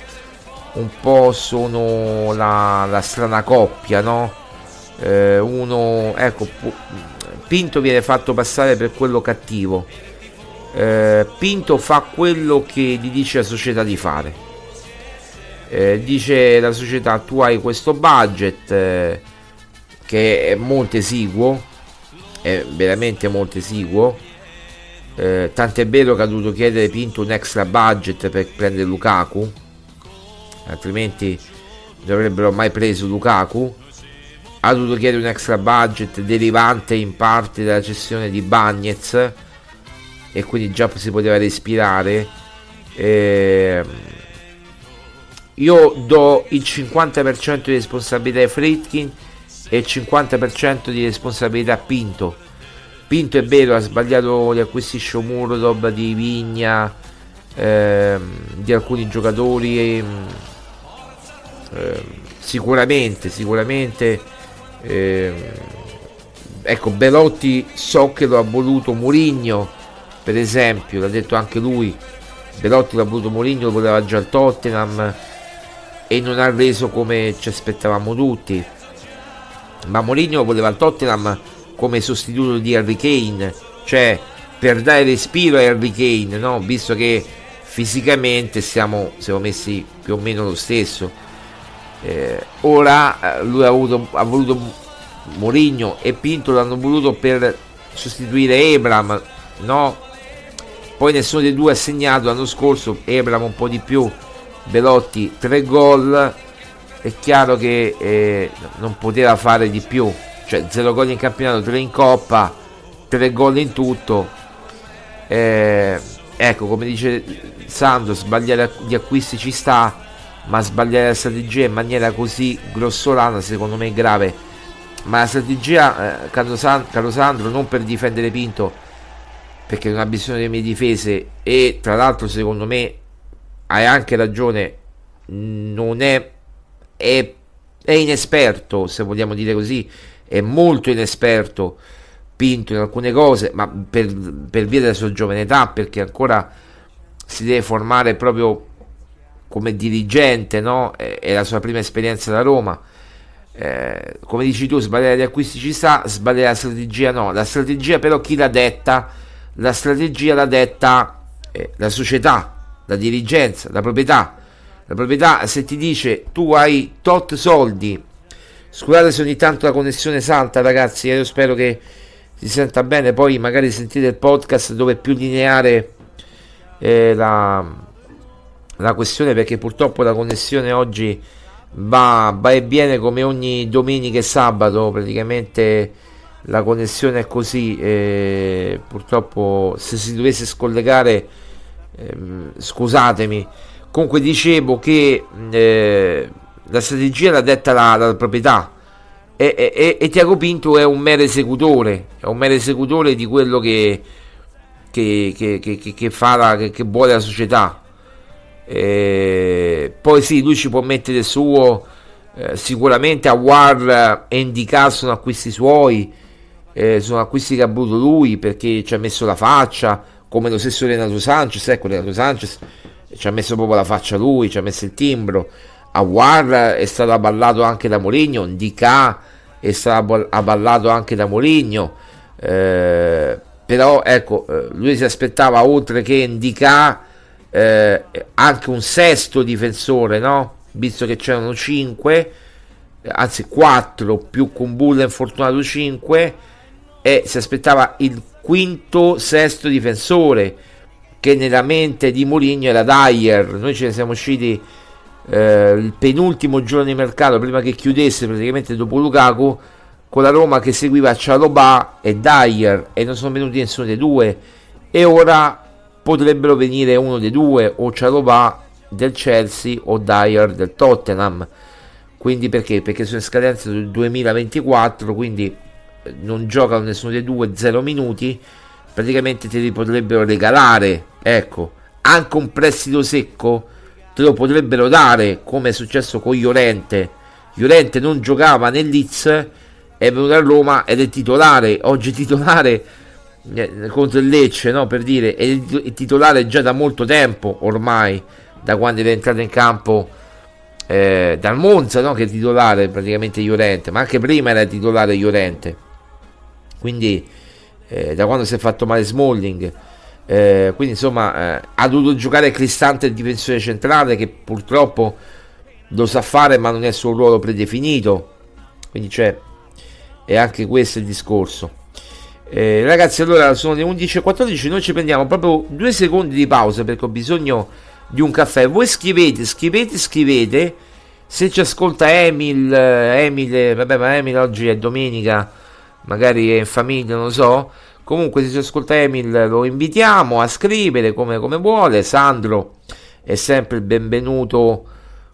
un po' sono la, la strana coppia, no? Eh, uno, ecco, Pinto viene fatto passare per quello cattivo. Eh, Pinto fa quello che gli dice la società di fare. Eh, dice la società tu hai questo budget eh, che è molto esiguo, è veramente molto esiguo. Eh, tant'è vero che ha dovuto chiedere Pinto un extra budget per prendere Lukaku, altrimenti non avrebbero mai preso Lukaku ha dovuto chiedere un extra budget derivante in parte dalla cessione di Bagnez e quindi già si poteva respirare. Eh, io do il 50% di responsabilità a Fritkin e il 50% di responsabilità a Pinto. Pinto è vero ha sbagliato gli acquisti Shomurodov di Vigna eh, di alcuni giocatori eh, sicuramente sicuramente eh, ecco, Belotti so che lo ha voluto Murigno, per esempio, l'ha detto anche lui. Belotti l'ha voluto Murigno, lo voleva già il Tottenham e non ha reso come ci aspettavamo tutti. Ma Mourinho voleva il Tottenham come sostituto di Harry Kane, cioè per dare respiro a Harry Kane, no? visto che fisicamente siamo, siamo messi più o meno lo stesso eh, ora eh, lui ha, avuto, ha voluto Mourinho e Pinto l'hanno voluto per sostituire Ebram, no? Poi nessuno dei due ha segnato l'anno scorso, Ebram un po' di più, Belotti 3 gol, è chiaro che eh, non poteva fare di più, cioè 0 gol in campionato, 3 in coppa, 3 gol in tutto. Eh, ecco, come dice Sandro, sbagliare gli acquisti ci sta, ma sbagliare la strategia in maniera così grossolana secondo me è grave. Ma la strategia eh, caro, San, caro Sandro non per difendere Pinto perché non ha bisogno delle mie difese e tra l'altro secondo me hai anche ragione non è, è è inesperto, se vogliamo dire così, è molto inesperto Pinto in alcune cose, ma per, per via della sua giovane età, perché ancora si deve formare proprio come dirigente, no? È la sua prima esperienza da Roma. Eh, come dici tu, sbagliare gli acquisti ci sta, sbagliare la strategia no. La strategia però chi l'ha detta? La strategia l'ha detta eh, la società, la dirigenza, la proprietà. La proprietà se ti dice tu hai tot soldi, scusate se ogni tanto la connessione salta ragazzi, io spero che si senta bene, poi magari sentite il podcast dove è più lineare eh, la, la questione perché purtroppo la connessione oggi va, va e viene come ogni domenica e sabato, praticamente la connessione è così, eh, purtroppo se si dovesse scollegare eh, scusatemi, comunque dicevo che eh, la strategia l'ha detta la, la proprietà, e, e, e, Tiago Pinto è un mero esecutore, è un mero esecutore di quello che, che, che, che, fa la, che, vuole la società. E poi sì, lui ci può mettere il suo, eh, sicuramente a War e Indica sono acquisti suoi, eh, sono acquisti che ha voluto lui perché ci ha messo la faccia, come lo stesso Renato Sanchez, ecco Renato Sanchez ci ha messo proprio la faccia lui, ci ha messo il timbro. A War è stato abballato anche da Mourinho, Indica è stato abballato anche da Moligno eh, però ecco eh, lui si aspettava oltre che Indica eh, anche un sesto difensore no? visto che c'erano 5 anzi 4 più con Bulla infortunato 5 e si aspettava il quinto sesto difensore che nella mente di Mourinho era Dyer noi ce ne siamo usciti eh, il penultimo giorno di mercato prima che chiudesse praticamente dopo Lukaku con la Roma che seguiva Cialobà e Dyer e non sono venuti nessuno dei due e ora potrebbero venire uno dei due o Cialobà del Chelsea o Dyer del Tottenham. Quindi perché? Perché sono in scadenza del 2024 quindi eh, non giocano nessuno dei due 0 minuti praticamente te li potrebbero regalare ecco. Anche un prestito secco te lo potrebbero dare come è successo con Llorente. Llorente non giocava nel Leeds è venuto a Roma ed è titolare oggi titolare contro il Lecce no? per dire è titolare già da molto tempo ormai da quando è entrato in campo eh, dal Monza no? che è titolare praticamente Llorente ma anche prima era titolare Llorente quindi eh, da quando si è fatto male Smalling eh, quindi insomma eh, ha dovuto giocare Cristante il difensore centrale che purtroppo lo sa fare ma non è il suo ruolo predefinito quindi c'è e anche questo è il discorso eh, ragazzi allora sono le 11.14 noi ci prendiamo proprio due secondi di pausa perché ho bisogno di un caffè voi scrivete scrivete scrivete se ci ascolta Emil Emil vabbè ma Emil oggi è domenica magari è in famiglia non so Comunque, se ci ascolta Emil, lo invitiamo a scrivere come, come vuole. Sandro è sempre il benvenuto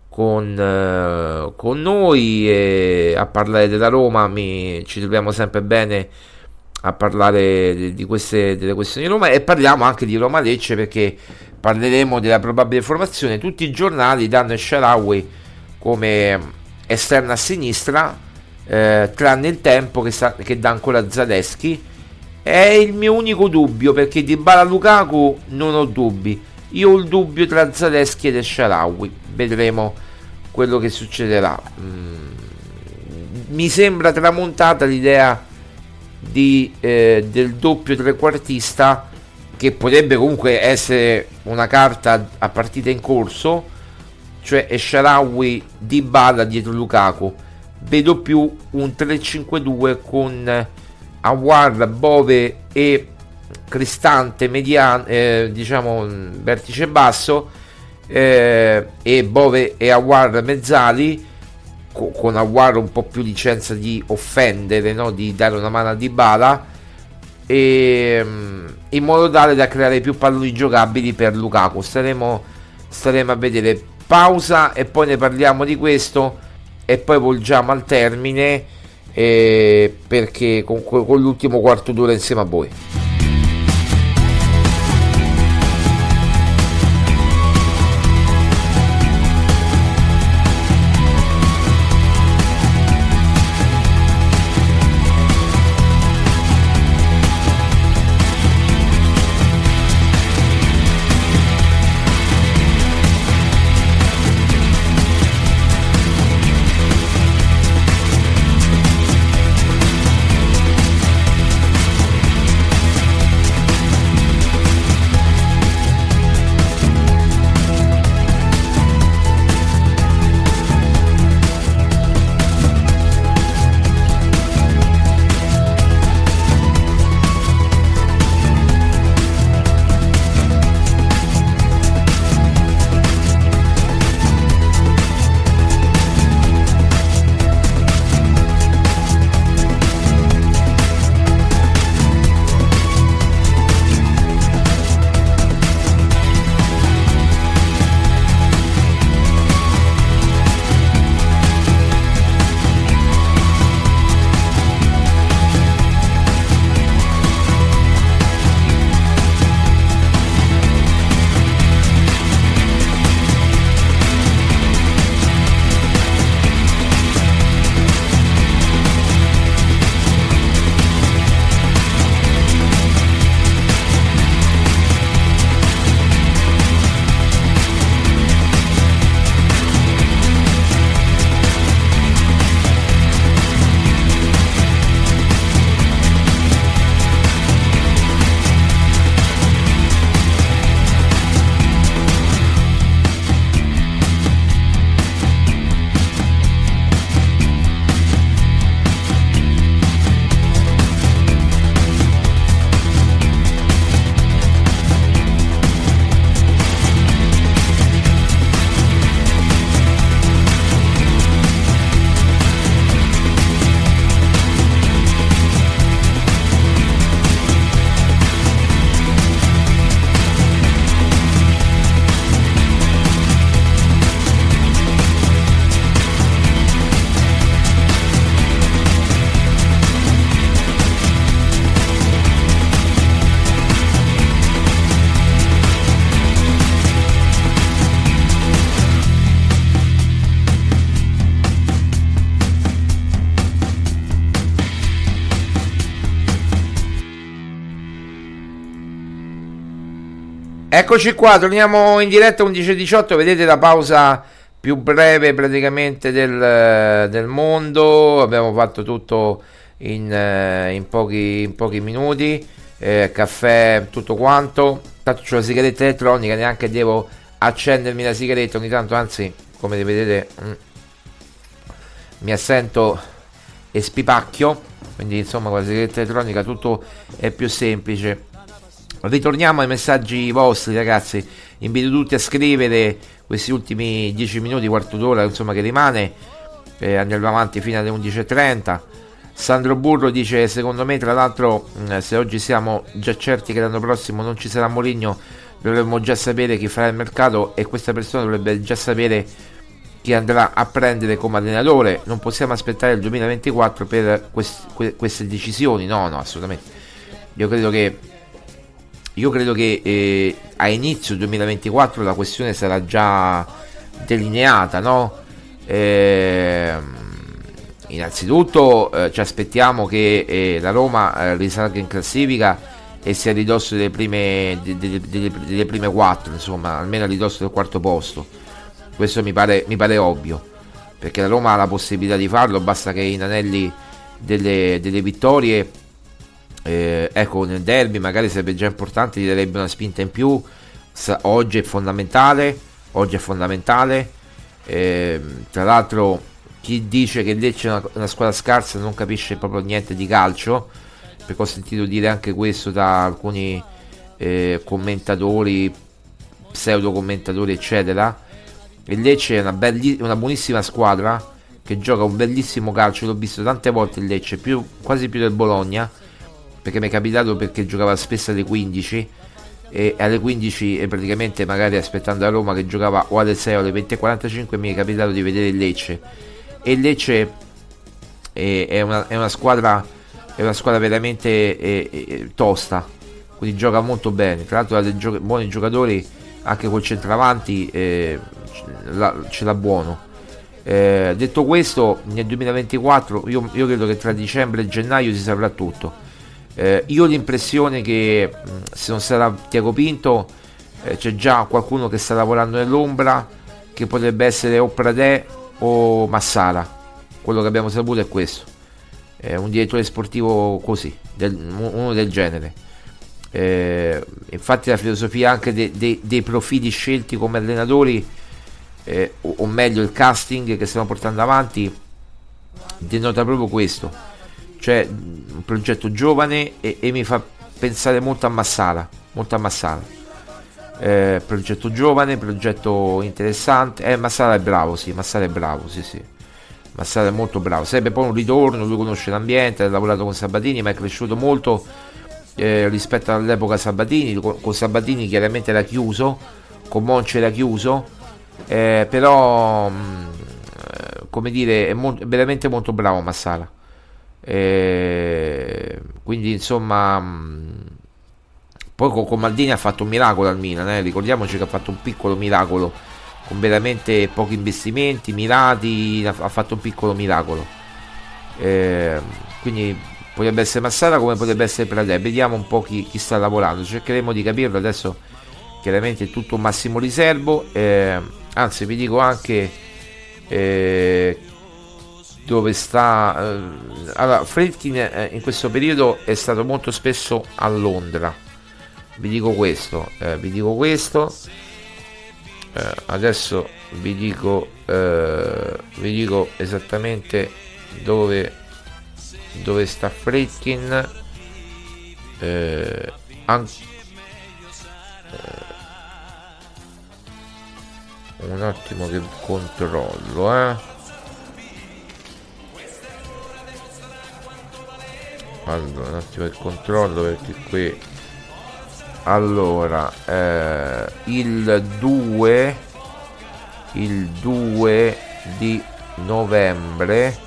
con, eh, con noi e a parlare della Roma. Mi, ci troviamo sempre bene a parlare di, queste, delle questioni di Roma e parliamo anche di Roma Lecce perché parleremo della probabile formazione. Tutti i giornali danno il Sharawi come esterna a sinistra, eh, tranne il tempo che, sta, che dà ancora Zaleschi è il mio unico dubbio perché di Bala Lukaku non ho dubbi. Io ho il dubbio tra Zaleschi ed Esharawi. Vedremo quello che succederà. Mm. Mi sembra tramontata l'idea di, eh, del doppio trequartista che potrebbe comunque essere una carta a partita in corso, cioè Esharawi di Bala dietro Lukaku. Vedo più un 3-5-2 con Awar, Bove e Cristante mediano, eh, diciamo vertice basso eh, e Bove e Awar mezzali co- con Awar un po' più licenza di offendere, no? di dare una mano a Dybala e, mm, in modo tale da creare più palloni giocabili per Lukaku. Staremo, staremo a vedere pausa e poi ne parliamo di questo e poi volgiamo al termine eh, perché con, con l'ultimo quarto d'ora insieme a voi. Eccoci qua, torniamo in diretta 11.18, vedete la pausa più breve praticamente del, del mondo, abbiamo fatto tutto in, eh, in, pochi, in pochi, minuti, eh, caffè, tutto quanto, tanto c'ho la sigaretta elettronica, neanche devo accendermi la sigaretta ogni tanto, anzi come vedete mm, mi assento e spipacchio, quindi insomma con la sigaretta elettronica tutto è più semplice. Ritorniamo ai messaggi vostri ragazzi, invito tutti a scrivere questi ultimi 10 minuti, quarto d'ora insomma che rimane, eh, andiamo avanti fino alle 11.30. Sandro Burro dice secondo me tra l'altro mm, se oggi siamo già certi che l'anno prossimo non ci sarà Moligno dovremmo già sapere chi farà il mercato e questa persona dovrebbe già sapere chi andrà a prendere come allenatore. Non possiamo aspettare il 2024 per quest- queste decisioni. No no assolutamente. Io credo che io credo che eh, a inizio 2024 la questione sarà già delineata, no? Eh, innanzitutto eh, ci aspettiamo che eh, la Roma eh, risalga in classifica e sia a ridosso delle prime, delle, delle, delle prime quattro, insomma, almeno a ridosso del quarto posto. Questo mi pare, mi pare ovvio, perché la Roma ha la possibilità di farlo, basta che in anelli delle, delle vittorie eh, ecco, nel derby magari sarebbe già importante, gli darebbe una spinta in più. Sa- oggi è fondamentale. Oggi è fondamentale. Eh, tra l'altro, chi dice che Lecce è una, una, squadra scarsa non capisce proprio niente di calcio. Perché ho sentito dire anche questo da alcuni eh, commentatori, pseudo commentatori, eccetera. Il Lecce è una, belli- una buonissima squadra che gioca un bellissimo calcio. L'ho visto tante volte il Lecce, più, quasi più del Bologna perché mi è capitato perché giocava spesso alle 15 e alle 15 e praticamente magari aspettando a Roma che giocava o alle 6 o alle 20.45 mi è capitato di vedere il Lecce. E il Lecce è, è, una, è una, squadra è una squadra veramente è, è, tosta quindi gioca molto bene. Tra l'altro ha dei gio- buoni giocatori anche col centravanti eh, ce l'ha buono. Eh, detto questo nel 2024 io, io credo che tra dicembre e gennaio si saprà tutto eh, io ho l'impressione che se non sarà Tiago Pinto eh, c'è già qualcuno che sta lavorando nell'ombra che potrebbe essere o Pradè o Massara. Quello che abbiamo saputo è questo. Eh, un direttore sportivo così, del, uno del genere. Eh, infatti la filosofia anche de, de, dei profili scelti come allenatori, eh, o, o meglio il casting che stiamo portando avanti, denota proprio questo cioè un progetto giovane e, e mi fa pensare molto a Massara, molto a Massara. Eh, progetto giovane, progetto interessante. Eh, Massara è bravo, sì, Massara è bravo, sì, sì. Massara è molto bravo. Sarebbe poi un ritorno, lui conosce l'ambiente, ha lavorato con Sabatini, ma è cresciuto molto eh, rispetto all'epoca Sabatini. Con, con, Sabatini chiaramente era chiuso, con Monce era chiuso, eh, però mh, mm, eh, come dire, è, mo- veramente molto bravo Massara. Eh, quindi insomma mm, poi con Maldini ha fatto un miracolo al Milan eh? ricordiamoci che ha fatto un piccolo miracolo con veramente pochi investimenti mirati ha fatto un piccolo miracolo. Eh, quindi potrebbe essere Massara come potrebbe essere Pradè. Vediamo un po' chi, chi, sta lavorando. Cercheremo di capirlo adesso. Chiaramente tutto un massimo riservo. Eh, anzi vi dico anche eh, dove sta eh, allora Fredkin eh, in questo periodo è stato molto spesso a Londra. Vi dico questo eh, vi dico questo eh, adesso vi dico eh, vi dico esattamente dove dove sta Fredkin eh, an- un attimo che controllo eh allora un attimo il controllo perché qui? Allora eh, il 2 il 2 di novembre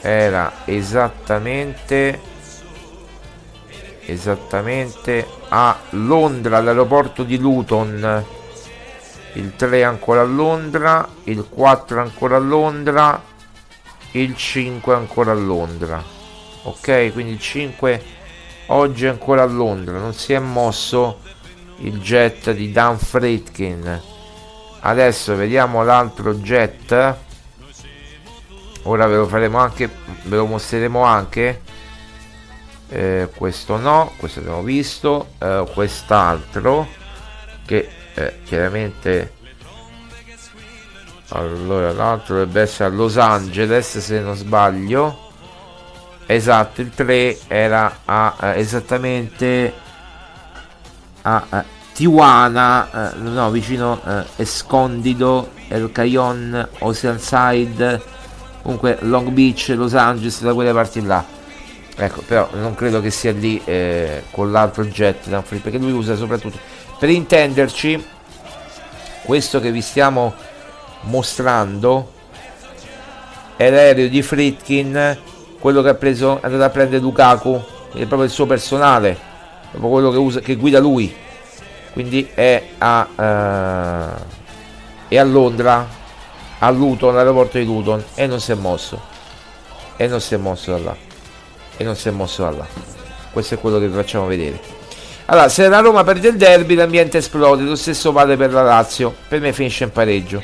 era esattamente esattamente a Londra all'aeroporto di Luton. Il 3 ancora a Londra il 4 ancora a Londra il 5 ancora a Londra ok quindi il 5 oggi è ancora a Londra non si è mosso il jet di Dan Fritkin adesso vediamo l'altro jet. Ora ve lo faremo anche ve lo mostreremo anche. Eh, questo no questo abbiamo visto eh, quest'altro che eh, chiaramente allora l'altro dovrebbe essere a Los Angeles se non sbaglio esatto il 3 era a, eh, esattamente a, a Tijuana eh, no vicino eh, Escondido El Cayon Oceanside comunque Long Beach Los Angeles da quelle parti là. Ecco però non credo che sia lì eh, con l'altro jet perché lui usa soprattutto per intenderci questo che vi stiamo mostrando è l'aereo di Fritkin quello che ha preso è andato a prendere Lukaku è proprio il suo personale proprio quello che, usa, che guida lui. Quindi è a, uh, è a Londra a Luton all'aeroporto di Luton e non si è mosso. E non si è mosso da là. E non si è mosso da là. Questo è quello che vi facciamo vedere. Allora se la Roma perde il derby l'ambiente esplode. Lo stesso vale per la Lazio. Per me finisce in pareggio.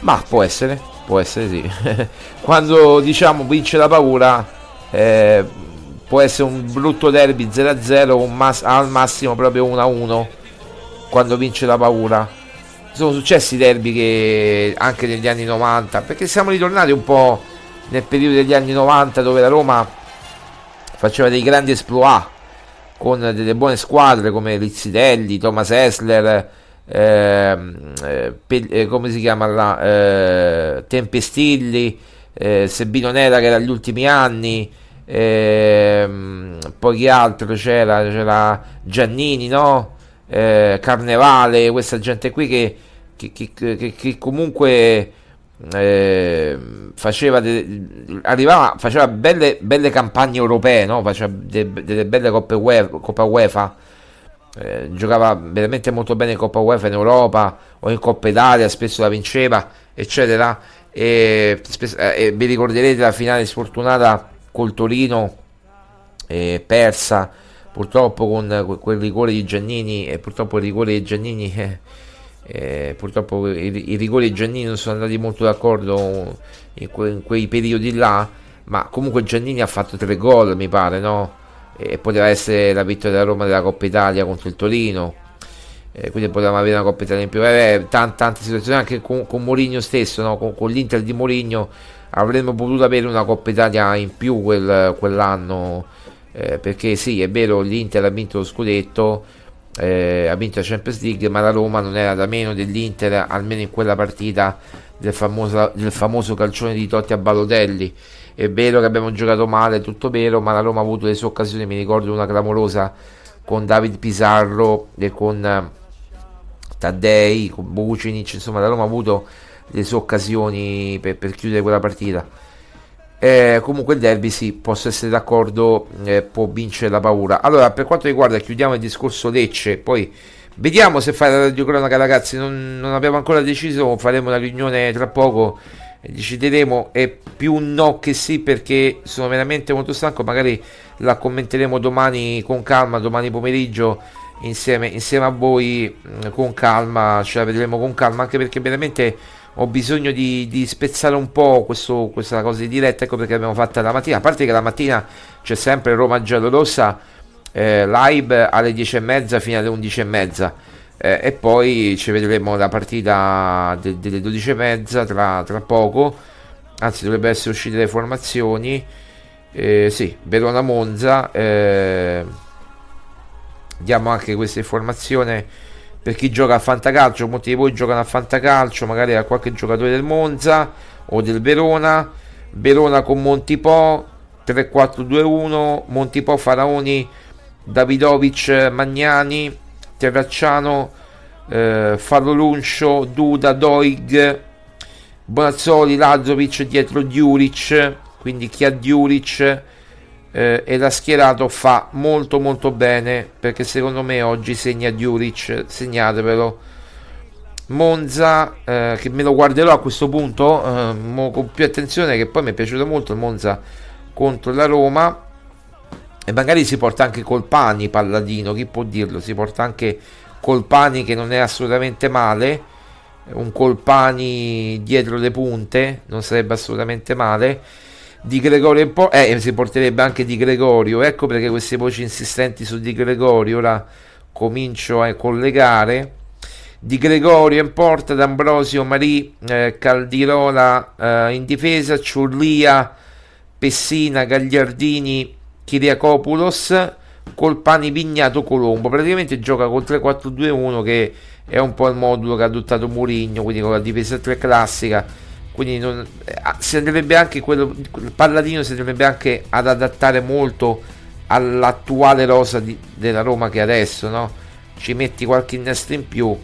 Ma può essere, può essere sì. Quando diciamo vince la paura, eh, può essere un brutto derby 0-0 mas- al massimo proprio 1-1 quando vince la paura. Sono successi derby che anche negli anni 90, perché siamo ritornati un po' nel periodo degli anni 90 dove la Roma faceva dei grandi esploit con delle buone squadre come Lizzitelli, Thomas Essler, eh, pe- come si chiama là? Eh, Tempestilli, eh, Sebino Nera che era agli ultimi anni, ehm, poi chi altro c'era? C'era Giannini, no? Eh, Carnevale, questa gente qui che, che, che, che comunque eh, faceva, de, arrivava, faceva belle, belle campagne europee, no? faceva de, delle belle coppe UEFA, Coppa UEFA eh, giocava veramente molto bene in Coppa UEFA in Europa o in Coppa Italia, spesso la vinceva, eccetera. E, spesso, eh, vi ricorderete la finale sfortunata col Torino, eh, persa purtroppo con quel rigore di Giannini e purtroppo il rigore di Giannini eh, eh, purtroppo i, i, rigori di Giannini non sono andati molto d'accordo in, que, in, quei periodi là ma comunque Giannini ha fatto tre gol mi pare no? E poteva essere la vittoria della Roma della Coppa Italia contro il Torino. Eh, quindi potevamo avere una Coppa Italia in più. Eh, tante, tante situazioni anche con, con Mourinho stesso no? con, con, l'Inter di Mourinho avremmo potuto avere una Coppa Italia in più quel, quell'anno. Eh, perché sì è vero l'Inter ha vinto lo scudetto eh, ha vinto la Champions League ma la Roma non era da meno dell'Inter almeno in quella partita del famoso, del famoso calcione di Totti a Balotelli è vero che abbiamo giocato male, tutto vero, ma la Roma ha avuto le sue occasioni, mi ricordo una clamorosa con David Pizarro e con eh, Taddei, con Bucinic, insomma la Roma ha avuto le sue occasioni per, per chiudere quella partita. Eh, comunque il derby sì, posso essere d'accordo, eh, può vincere la paura. Allora, per quanto riguarda, chiudiamo il discorso Lecce, poi vediamo se fare la radiocronaca ragazzi, non, non abbiamo ancora deciso, faremo una riunione tra poco decideremo è più no che sì perché sono veramente molto stanco. Magari la commenteremo domani con calma domani pomeriggio insieme, insieme a voi mm, con calma ce la vedremo con calma anche perché veramente ho bisogno di, di spezzare un po' questo, questa cosa di diretta ecco perché l'abbiamo fatta la mattina. A parte che la mattina c'è sempre Roma Giallorossa eh, live alle 10.30 fino alle 11.30 eh, e poi ci vedremo la partita de- delle 12.30 tra, tra poco anzi dovrebbe essere uscite le formazioni. Eh, sì, Verona Monza eh, diamo anche questa informazione per chi gioca a fantacalcio molti di voi giocano a fantacalcio magari a qualche giocatore del Monza o del Verona. Verona con Montipò 3-4-2-1 Montipò Faraoni Davidovic Magnani Terracciano, eh, Faroluncio, Duda, Doig, Bonazzoli, Lazovic dietro Diuric, quindi chi ha Diuric eh, e l'ha schierato fa molto molto bene perché secondo me oggi segna Diuric, segnatevelo. Monza, eh, che me lo guarderò a questo punto eh, con più attenzione, che poi mi è piaciuto molto il Monza contro la Roma e magari si porta anche Colpani Palladino chi può dirlo si porta anche Colpani che non è assolutamente male, un Colpani dietro le punte non sarebbe assolutamente male. Di Gregorio in po- eh, si porterebbe anche Di Gregorio, ecco perché queste voci insistenti su Di Gregorio ora comincio a collegare. Di Gregorio in porta, D'Ambrosio, Marì, eh, Caldirola eh, in difesa, Ciurlia, Pessina, Gagliardini, Kiriakopoulos, Colpani, Vignato, Colombo. Praticamente gioca col 3-4-2-1 che è un po' il modulo che ha adottato Mourinho, quindi con la difesa 3 classica. Quindi non, eh, si andrebbe anche quello, il Palladino si andrebbe anche ad adattare molto all'attuale rosa di, della Roma che adesso, no? Ci metti qualche innesto in più.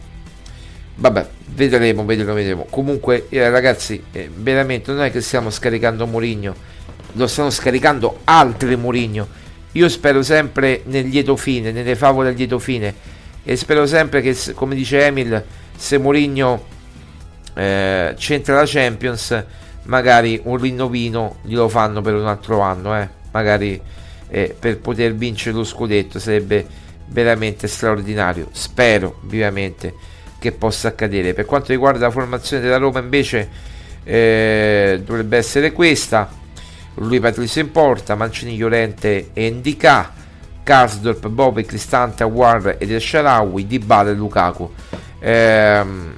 Vabbè, vedremo, vedremo, vedremo. Comunque, eh, ragazzi, eh, veramente non è che stiamo scaricando Mourinho, lo stanno scaricando altri Mourinho. Io spero sempre nel lieto fine, nelle favole al lieto fine e spero sempre che, come dice Emil, se Mourinho eh, c'entra la Champions, magari un rinnovino glielo fanno per un altro anno, eh? magari eh, per poter vincere lo scudetto sarebbe veramente straordinario. Spero vivamente che possa accadere. Per quanto riguarda la formazione della Roma, invece, eh, dovrebbe essere questa: lui Patrizio in porta, Mancini, Llorente e Indica. Karsdorp, Bobe, Cristante, Awar ed El Sharawi, Dybala e Lukaku. Ehm,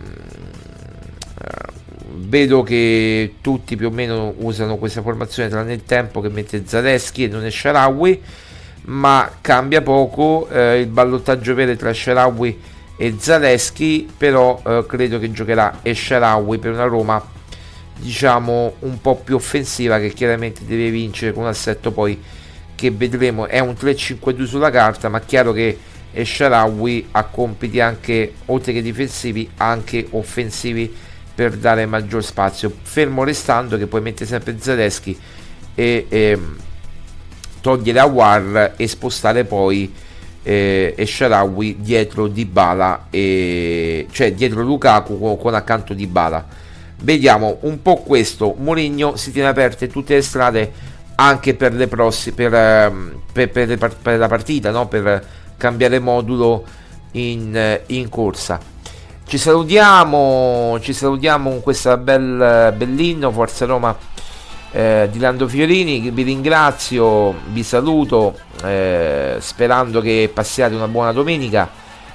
vedo che tutti più o meno usano questa formazione tranne il tempo che mette Zaleschi e non è Sharawi, ma cambia poco eh, il ballottaggio vero tra Sharawi e Zaleschi, però eh, credo che giocherà Esharawi per una Roma diciamo un po' più offensiva che chiaramente deve vincere con un assetto poi che vedremo. È un 3-5-2 sulla carta, ma chiaro che Esharawi ha compiti anche, oltre che difensivi, anche offensivi per dare maggior spazio, fermo restando che poi mette sempre Zaleschi e, e togliere Awar e spostare poi eh, Esharawi dietro Dybala e, cioè dietro Lukaku con, con accanto Dybala vediamo un po' questo Mourinho si tiene aperte tutte le strade anche per, le prossime, per, ehm, per, per, per la partita, no? per cambiare modulo in, in, corsa. Ci salutiamo, ci salutiamo con questa bel, bell'inno, Forza Roma eh, di Lando Fiorini, vi ringrazio, vi saluto, eh, sperando che passiate una buona domenica.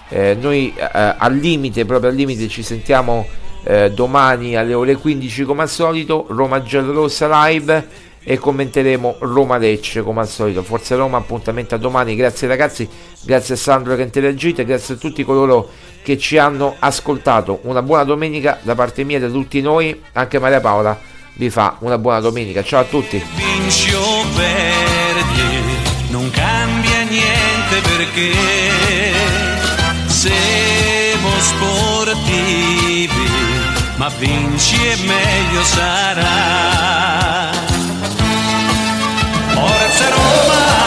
Eh, noi eh, al limite, proprio al limite, ci sentiamo eh, domani alle ore 15 come al solito, Roma Giallorossa Live e commenteremo Roma Lecce come al solito. Forza Roma, appuntamento a domani. Grazie ragazzi, grazie a Sandro che ha interagito e grazie a tutti coloro che ci hanno ascoltato. Una buona domenica da parte mia e da tutti noi. Anche Maria Paola vi fa una buona domenica. Ciao a tutti. Vinci o perdi, non cambia niente perché siamo sportivi, ma vinci e meglio sarà. Forza Roma!